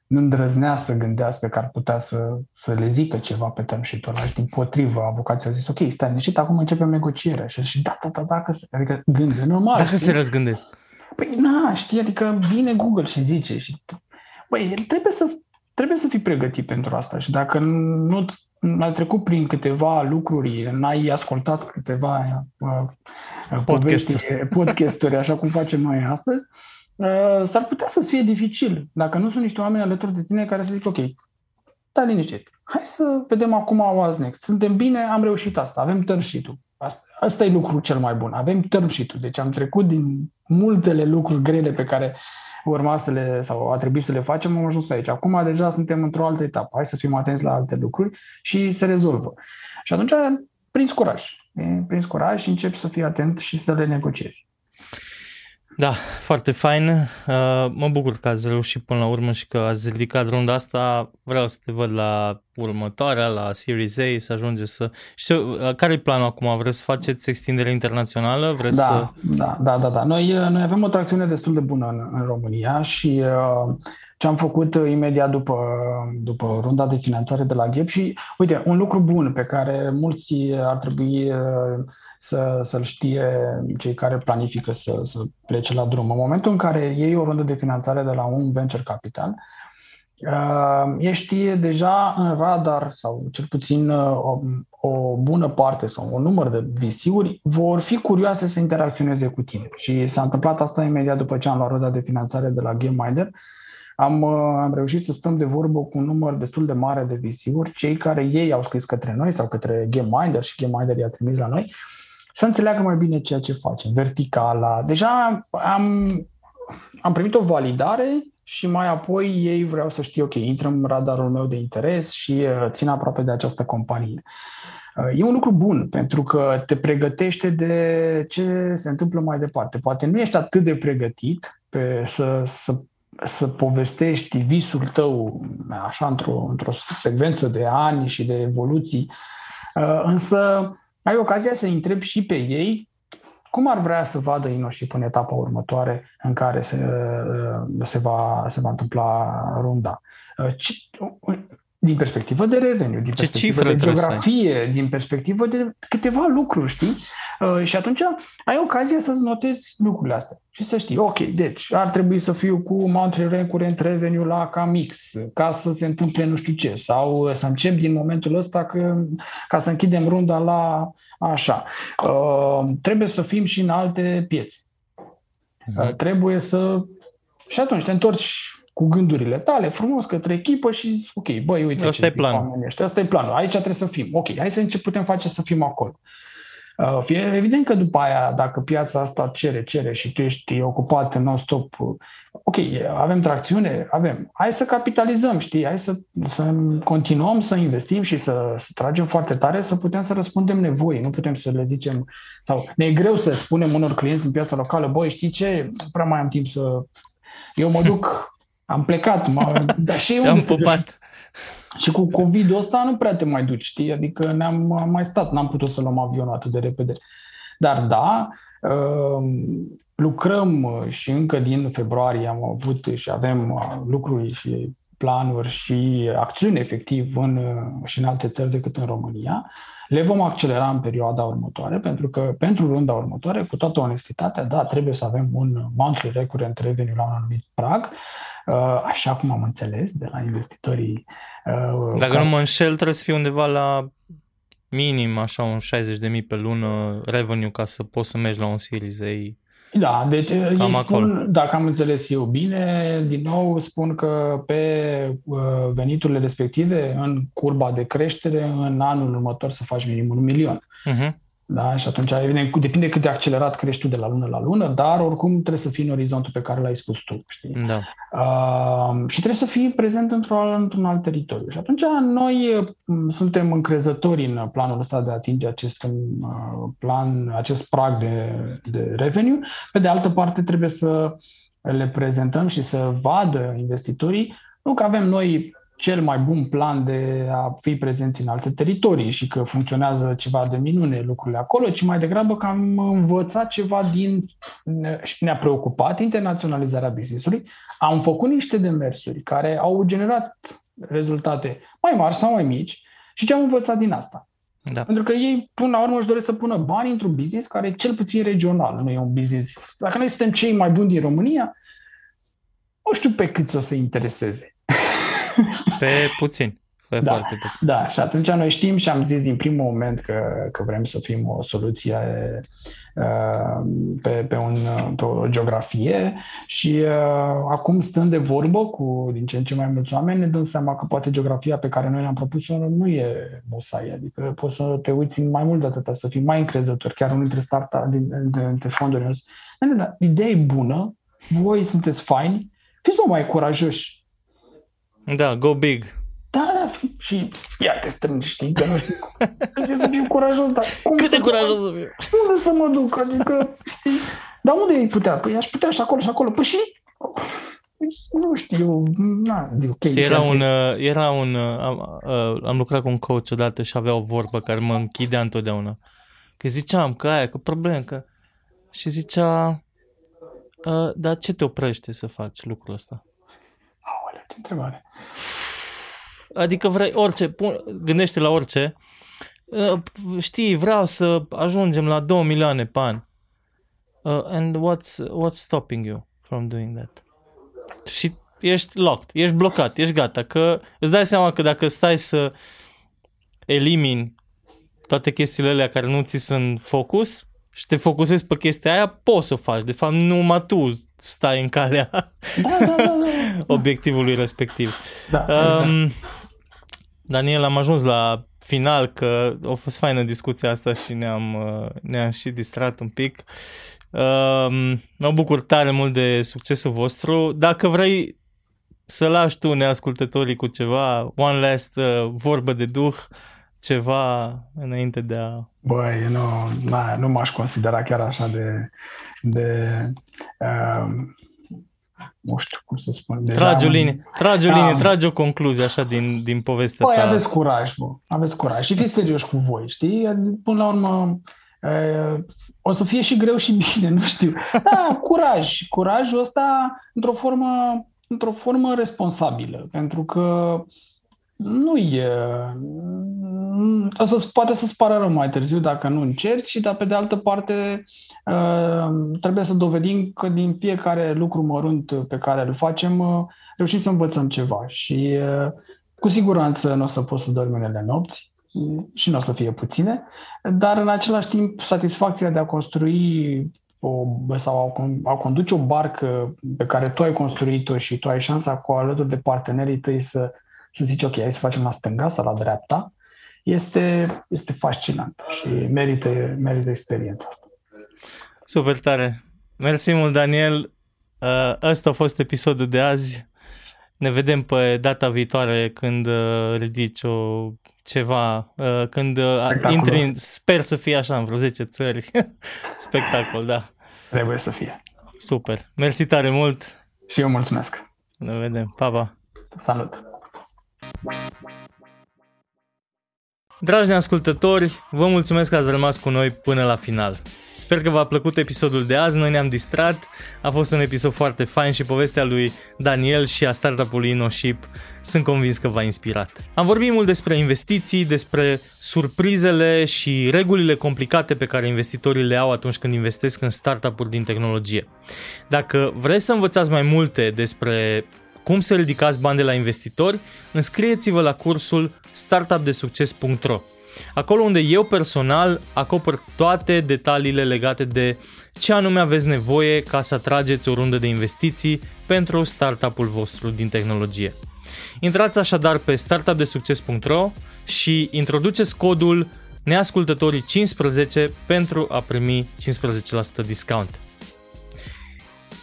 nu îndrăznea să gândească că ar putea să, să le zică ceva pe term sheet ăla și din potrivă avocații au zis ok, stai niște, acum începem negocierea și și da, da, da, dacă se, adică gânde normal. Dacă știi? se răzgândesc. Păi na, știi, adică vine Google și zice și băi, el trebuie să, trebuie să fii pregătit pentru asta și dacă nu ai trecut prin câteva lucruri, n-ai ascultat câteva uh, podcasturi. podcasturi, așa cum facem noi astăzi, Uh, s-ar putea să fie dificil dacă nu sunt niște oameni alături de tine care să zic, ok, da liniștit, hai să vedem acum what's next. Suntem bine, am reușit asta, avem term sheet-ul. Asta, asta e lucrul cel mai bun, avem term sheet-ul. Deci am trecut din multele lucruri grele pe care urma să le, sau a trebuit să le facem, am ajuns aici. Acum deja suntem într-o altă etapă. Hai să fim atenți la alte lucruri și se rezolvă. Și atunci prins curaj. Prins curaj și încep să fii atent și să le negociezi. Da, foarte fain. Uh, mă bucur că ați reușit până la urmă și că ați ridicat runda asta. Vreau să te văd la următoarea, la Series A, să ajunge să... Știu, uh, care e planul acum? Vreți să faceți extindere internațională? Vreți da, să... da, da, da, da. Noi, uh, noi avem o tracțiune destul de bună în, în România și uh, ce am făcut imediat după, după runda de finanțare de la GEP și, uite, un lucru bun pe care mulți ar trebui uh, să, să-l știe cei care planifică să, să plece la drum. În momentul în care iei o rundă de finanțare de la un venture capital, uh, ești deja în radar sau cel puțin uh, o, o bună parte sau un număr de VC-uri vor fi curioase să interacționeze cu tine. Și s-a întâmplat asta imediat după ce am luat runda de finanțare de la GameMinder. Am, uh, am reușit să stăm de vorbă cu un număr destul de mare de VC-uri, cei care ei au scris către noi sau către GameMinder și GameMinder i-a trimis la noi să înțeleagă mai bine ceea ce facem, verticala. Deja am, am primit o validare și mai apoi ei vreau să știu, ok, intră în radarul meu de interes și uh, țin aproape de această companie. Uh, e un lucru bun pentru că te pregătește de ce se întâmplă mai departe. Poate nu ești atât de pregătit pe să, să, să povestești visul tău așa într-o, într-o secvență de ani și de evoluții, uh, însă ai ocazia să întreb și pe ei cum ar vrea să vadă InnoShip în etapa următoare în care se, uh, se, va, se va întâmpla runda. Uh, ce, din perspectivă de revenue, din Ce perspectivă de geografie, din perspectivă de câteva lucruri, știi? Uh, și atunci ai ocazia să-ți notezi lucrurile astea și să știi, ok, deci ar trebui să fiu cu monthly recurrent revenue la cam X, ca să se întâmple nu știu ce, sau să încep din momentul ăsta că, ca să închidem runda la așa. Uh, trebuie să fim și în alte piețe. Uh, trebuie să... Și atunci te întorci cu gândurile tale frumos către echipă și ok, băi, uite Asta e planul. Asta e planul. Aici trebuie să fim. Ok, hai să ce putem face să fim acolo. Uh, fie evident că după aia, dacă piața asta cere, cere și tu ești ocupat non-stop, ok, avem tracțiune, avem. Hai să capitalizăm, știi? Hai să, să continuăm să investim și să, să tragem foarte tare, să putem să răspundem nevoii. Nu putem să le zicem, sau ne e greu să spunem unor clienți în piața locală, băi, știi ce, nu prea mai am timp să... Eu mă duc, am plecat, m- [laughs] dar și Te-am pupat. Și cu COVID-ul ăsta nu prea te mai duci, știi? Adică ne-am mai stat, n-am putut să luăm avionul atât de repede. Dar da, um, lucrăm și încă din februarie am avut și avem uh, lucruri și planuri și acțiuni efectiv în, uh, și în alte țări decât în România. Le vom accelera în perioada următoare, pentru că pentru runda următoare, cu toată onestitatea, da, trebuie să avem un monthly recurrent revenue la un anumit prag, uh, așa cum am înțeles de la investitorii Uh, Dacă care... nu mă înșel, trebuie să fie undeva la minim așa un 60.000 pe lună revenue ca să poți să mergi la un Series A da, deci cam ei spun, acolo. dacă am înțeles eu bine, din nou spun că pe uh, veniturile respective, în curba de creștere, în anul următor să faci minim un milion. Uh-huh. Da? Și atunci, evident, depinde cât de accelerat crești tu de la lună la lună, dar oricum trebuie să fii în orizontul pe care l-ai spus tu. Știi? Da. Uh, și trebuie să fii prezent într-un, într-un alt teritoriu. Și atunci noi uh, suntem încrezători în planul ăsta de a atinge acest uh, plan, acest prag de, de revenue. Pe de altă parte, trebuie să le prezentăm și să vadă investitorii nu că avem noi cel mai bun plan de a fi prezenți în alte teritorii și că funcționează ceva de minune lucrurile acolo, ci mai degrabă că am învățat ceva din și ne-a preocupat internaționalizarea business-ului. Am făcut niște demersuri care au generat rezultate mai mari sau mai mici și ce am învățat din asta. Da. Pentru că ei, până la urmă, își doresc să pună bani într-un business care e cel puțin regional, nu e un business. Dacă noi suntem cei mai buni din România, nu știu pe cât să se intereseze. Pe puțin. Pe da, foarte puțin. Da, și atunci noi știm și am zis din primul moment că, că vrem să fim o soluție uh, pe, pe, un, pe o geografie și uh, acum stând de vorbă cu din ce în ce mai mulți oameni ne dăm seama că poate geografia pe care noi ne-am propus-o nu e musai, adică poți să te uiți mai mult de atâta, să fii mai încrezător, chiar unul dintre startup dintre fonduri. Da, ideea e bună, voi sunteți faini, fiți mai curajoși, da, go big. Da, da, și ia te strângi, știi, că nu știu. Trebuie să fiu curajos, dar cum Cât de curajos să fiu? Unde să mă duc? Adică, știi, dar unde ai putea? Păi aș putea și acolo și acolo. Păi și? Nu știu, na, okay, Știi, era un, uh, era un uh, am, uh, am lucrat cu un coach odată și avea o vorbă care mă închidea întotdeauna. Că ziceam că aia, că problem, că... Și zicea, dar ce te oprește să faci lucrul ăsta? Aolea, ce întrebare. Adică vrei orice, pun, gândește la orice. Uh, știi, vreau să ajungem la 2 milioane pe an. Uh, and what's, what's stopping you from doing that? Și ești locked, ești blocat, ești gata. Că îți dai seama că dacă stai să elimini toate chestiile alea care nu ți sunt focus, și te focusezi pe chestia aia, poți să o faci. De fapt, numai tu stai în calea da, da, da, da. [laughs] obiectivului respectiv. Da, um, exact. Daniel, am ajuns la final că a fost faină discuția asta și ne-am, uh, ne-am și distrat un pic. Um, mă bucur tare mult de succesul vostru. Dacă vrei să lași tu neascultătorii cu ceva, one last uh, vorbă de duh, ceva înainte de a... Băi, nu, na, nu m-aș considera chiar așa de... de um, nu știu cum să spun. Trage o linie, trage o linie, am... trage o concluzie așa din, din povestea Băi, ta. aveți curaj, bă. Aveți curaj și fiți serioși cu voi, știi? Până la urmă, e, o să fie și greu și bine, nu știu. Da, curaj. Curajul ăsta într-o formă, într-o formă responsabilă, pentru că nu e... O să, poate să-ți pară rău mai târziu dacă nu încerci, dar pe de altă parte uh, trebuie să dovedim că din fiecare lucru mărunt pe care îl facem uh, reușim să învățăm ceva și uh, cu siguranță nu o să poți să dormi unele nopți și nu o să fie puține, dar în același timp satisfacția de a construi o, sau a, a conduce o barcă pe care tu ai construit-o și tu ai șansa cu alături de partenerii tăi să să zici, ok, hai să facem la stânga sau la dreapta, este, este fascinant și merită, merită experiența asta. Super tare! Mersi mult, Daniel! Uh, ăsta a fost episodul de azi. Ne vedem pe data viitoare când uh, ridici o ceva, uh, când intri, în, sper să fie așa în vreo 10 țări. [laughs] Spectacol, da. Trebuie să fie. Super. Mersi tare mult. Și eu mulțumesc. Ne vedem. Pa, pa. Salut. Dragi ascultători, vă mulțumesc că ați rămas cu noi până la final. Sper că v-a plăcut episodul de azi, noi ne-am distrat, a fost un episod foarte fain și povestea lui Daniel și a startup-ului InnoShip sunt convins că v-a inspirat. Am vorbit mult despre investiții, despre surprizele și regulile complicate pe care investitorii le au atunci când investesc în startup-uri din tehnologie. Dacă vreți să învățați mai multe despre cum să ridicați bani de la investitori, înscrieți-vă la cursul startupdesucces.ro. Acolo unde eu personal acopăr toate detaliile legate de ce anume aveți nevoie ca să atrageți o rundă de investiții pentru startup-ul vostru din tehnologie. Intrați așadar pe startupdesucces.ro și introduceți codul neascultătorii 15 pentru a primi 15% discount.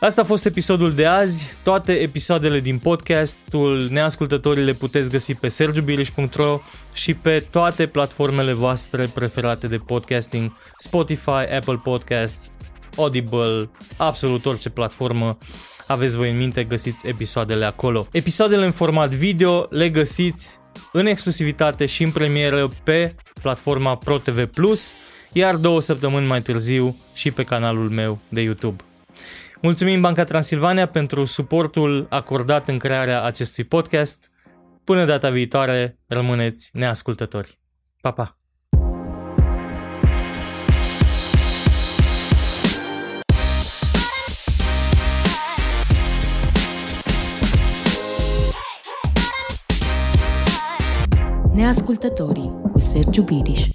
Asta a fost episodul de azi. Toate episoadele din podcastul Neascultătorii le puteți găsi pe sergiubiriș.ro și pe toate platformele voastre preferate de podcasting, Spotify, Apple Podcasts, Audible, absolut orice platformă aveți voi în minte, găsiți episoadele acolo. Episoadele în format video le găsiți în exclusivitate și în premieră pe platforma ProTV+, iar două săptămâni mai târziu și pe canalul meu de YouTube. Mulțumim Banca Transilvania pentru suportul acordat în crearea acestui podcast. Până data viitoare, rămâneți neascultători. Pa, pa! Neascultătorii cu Sergiu Biriș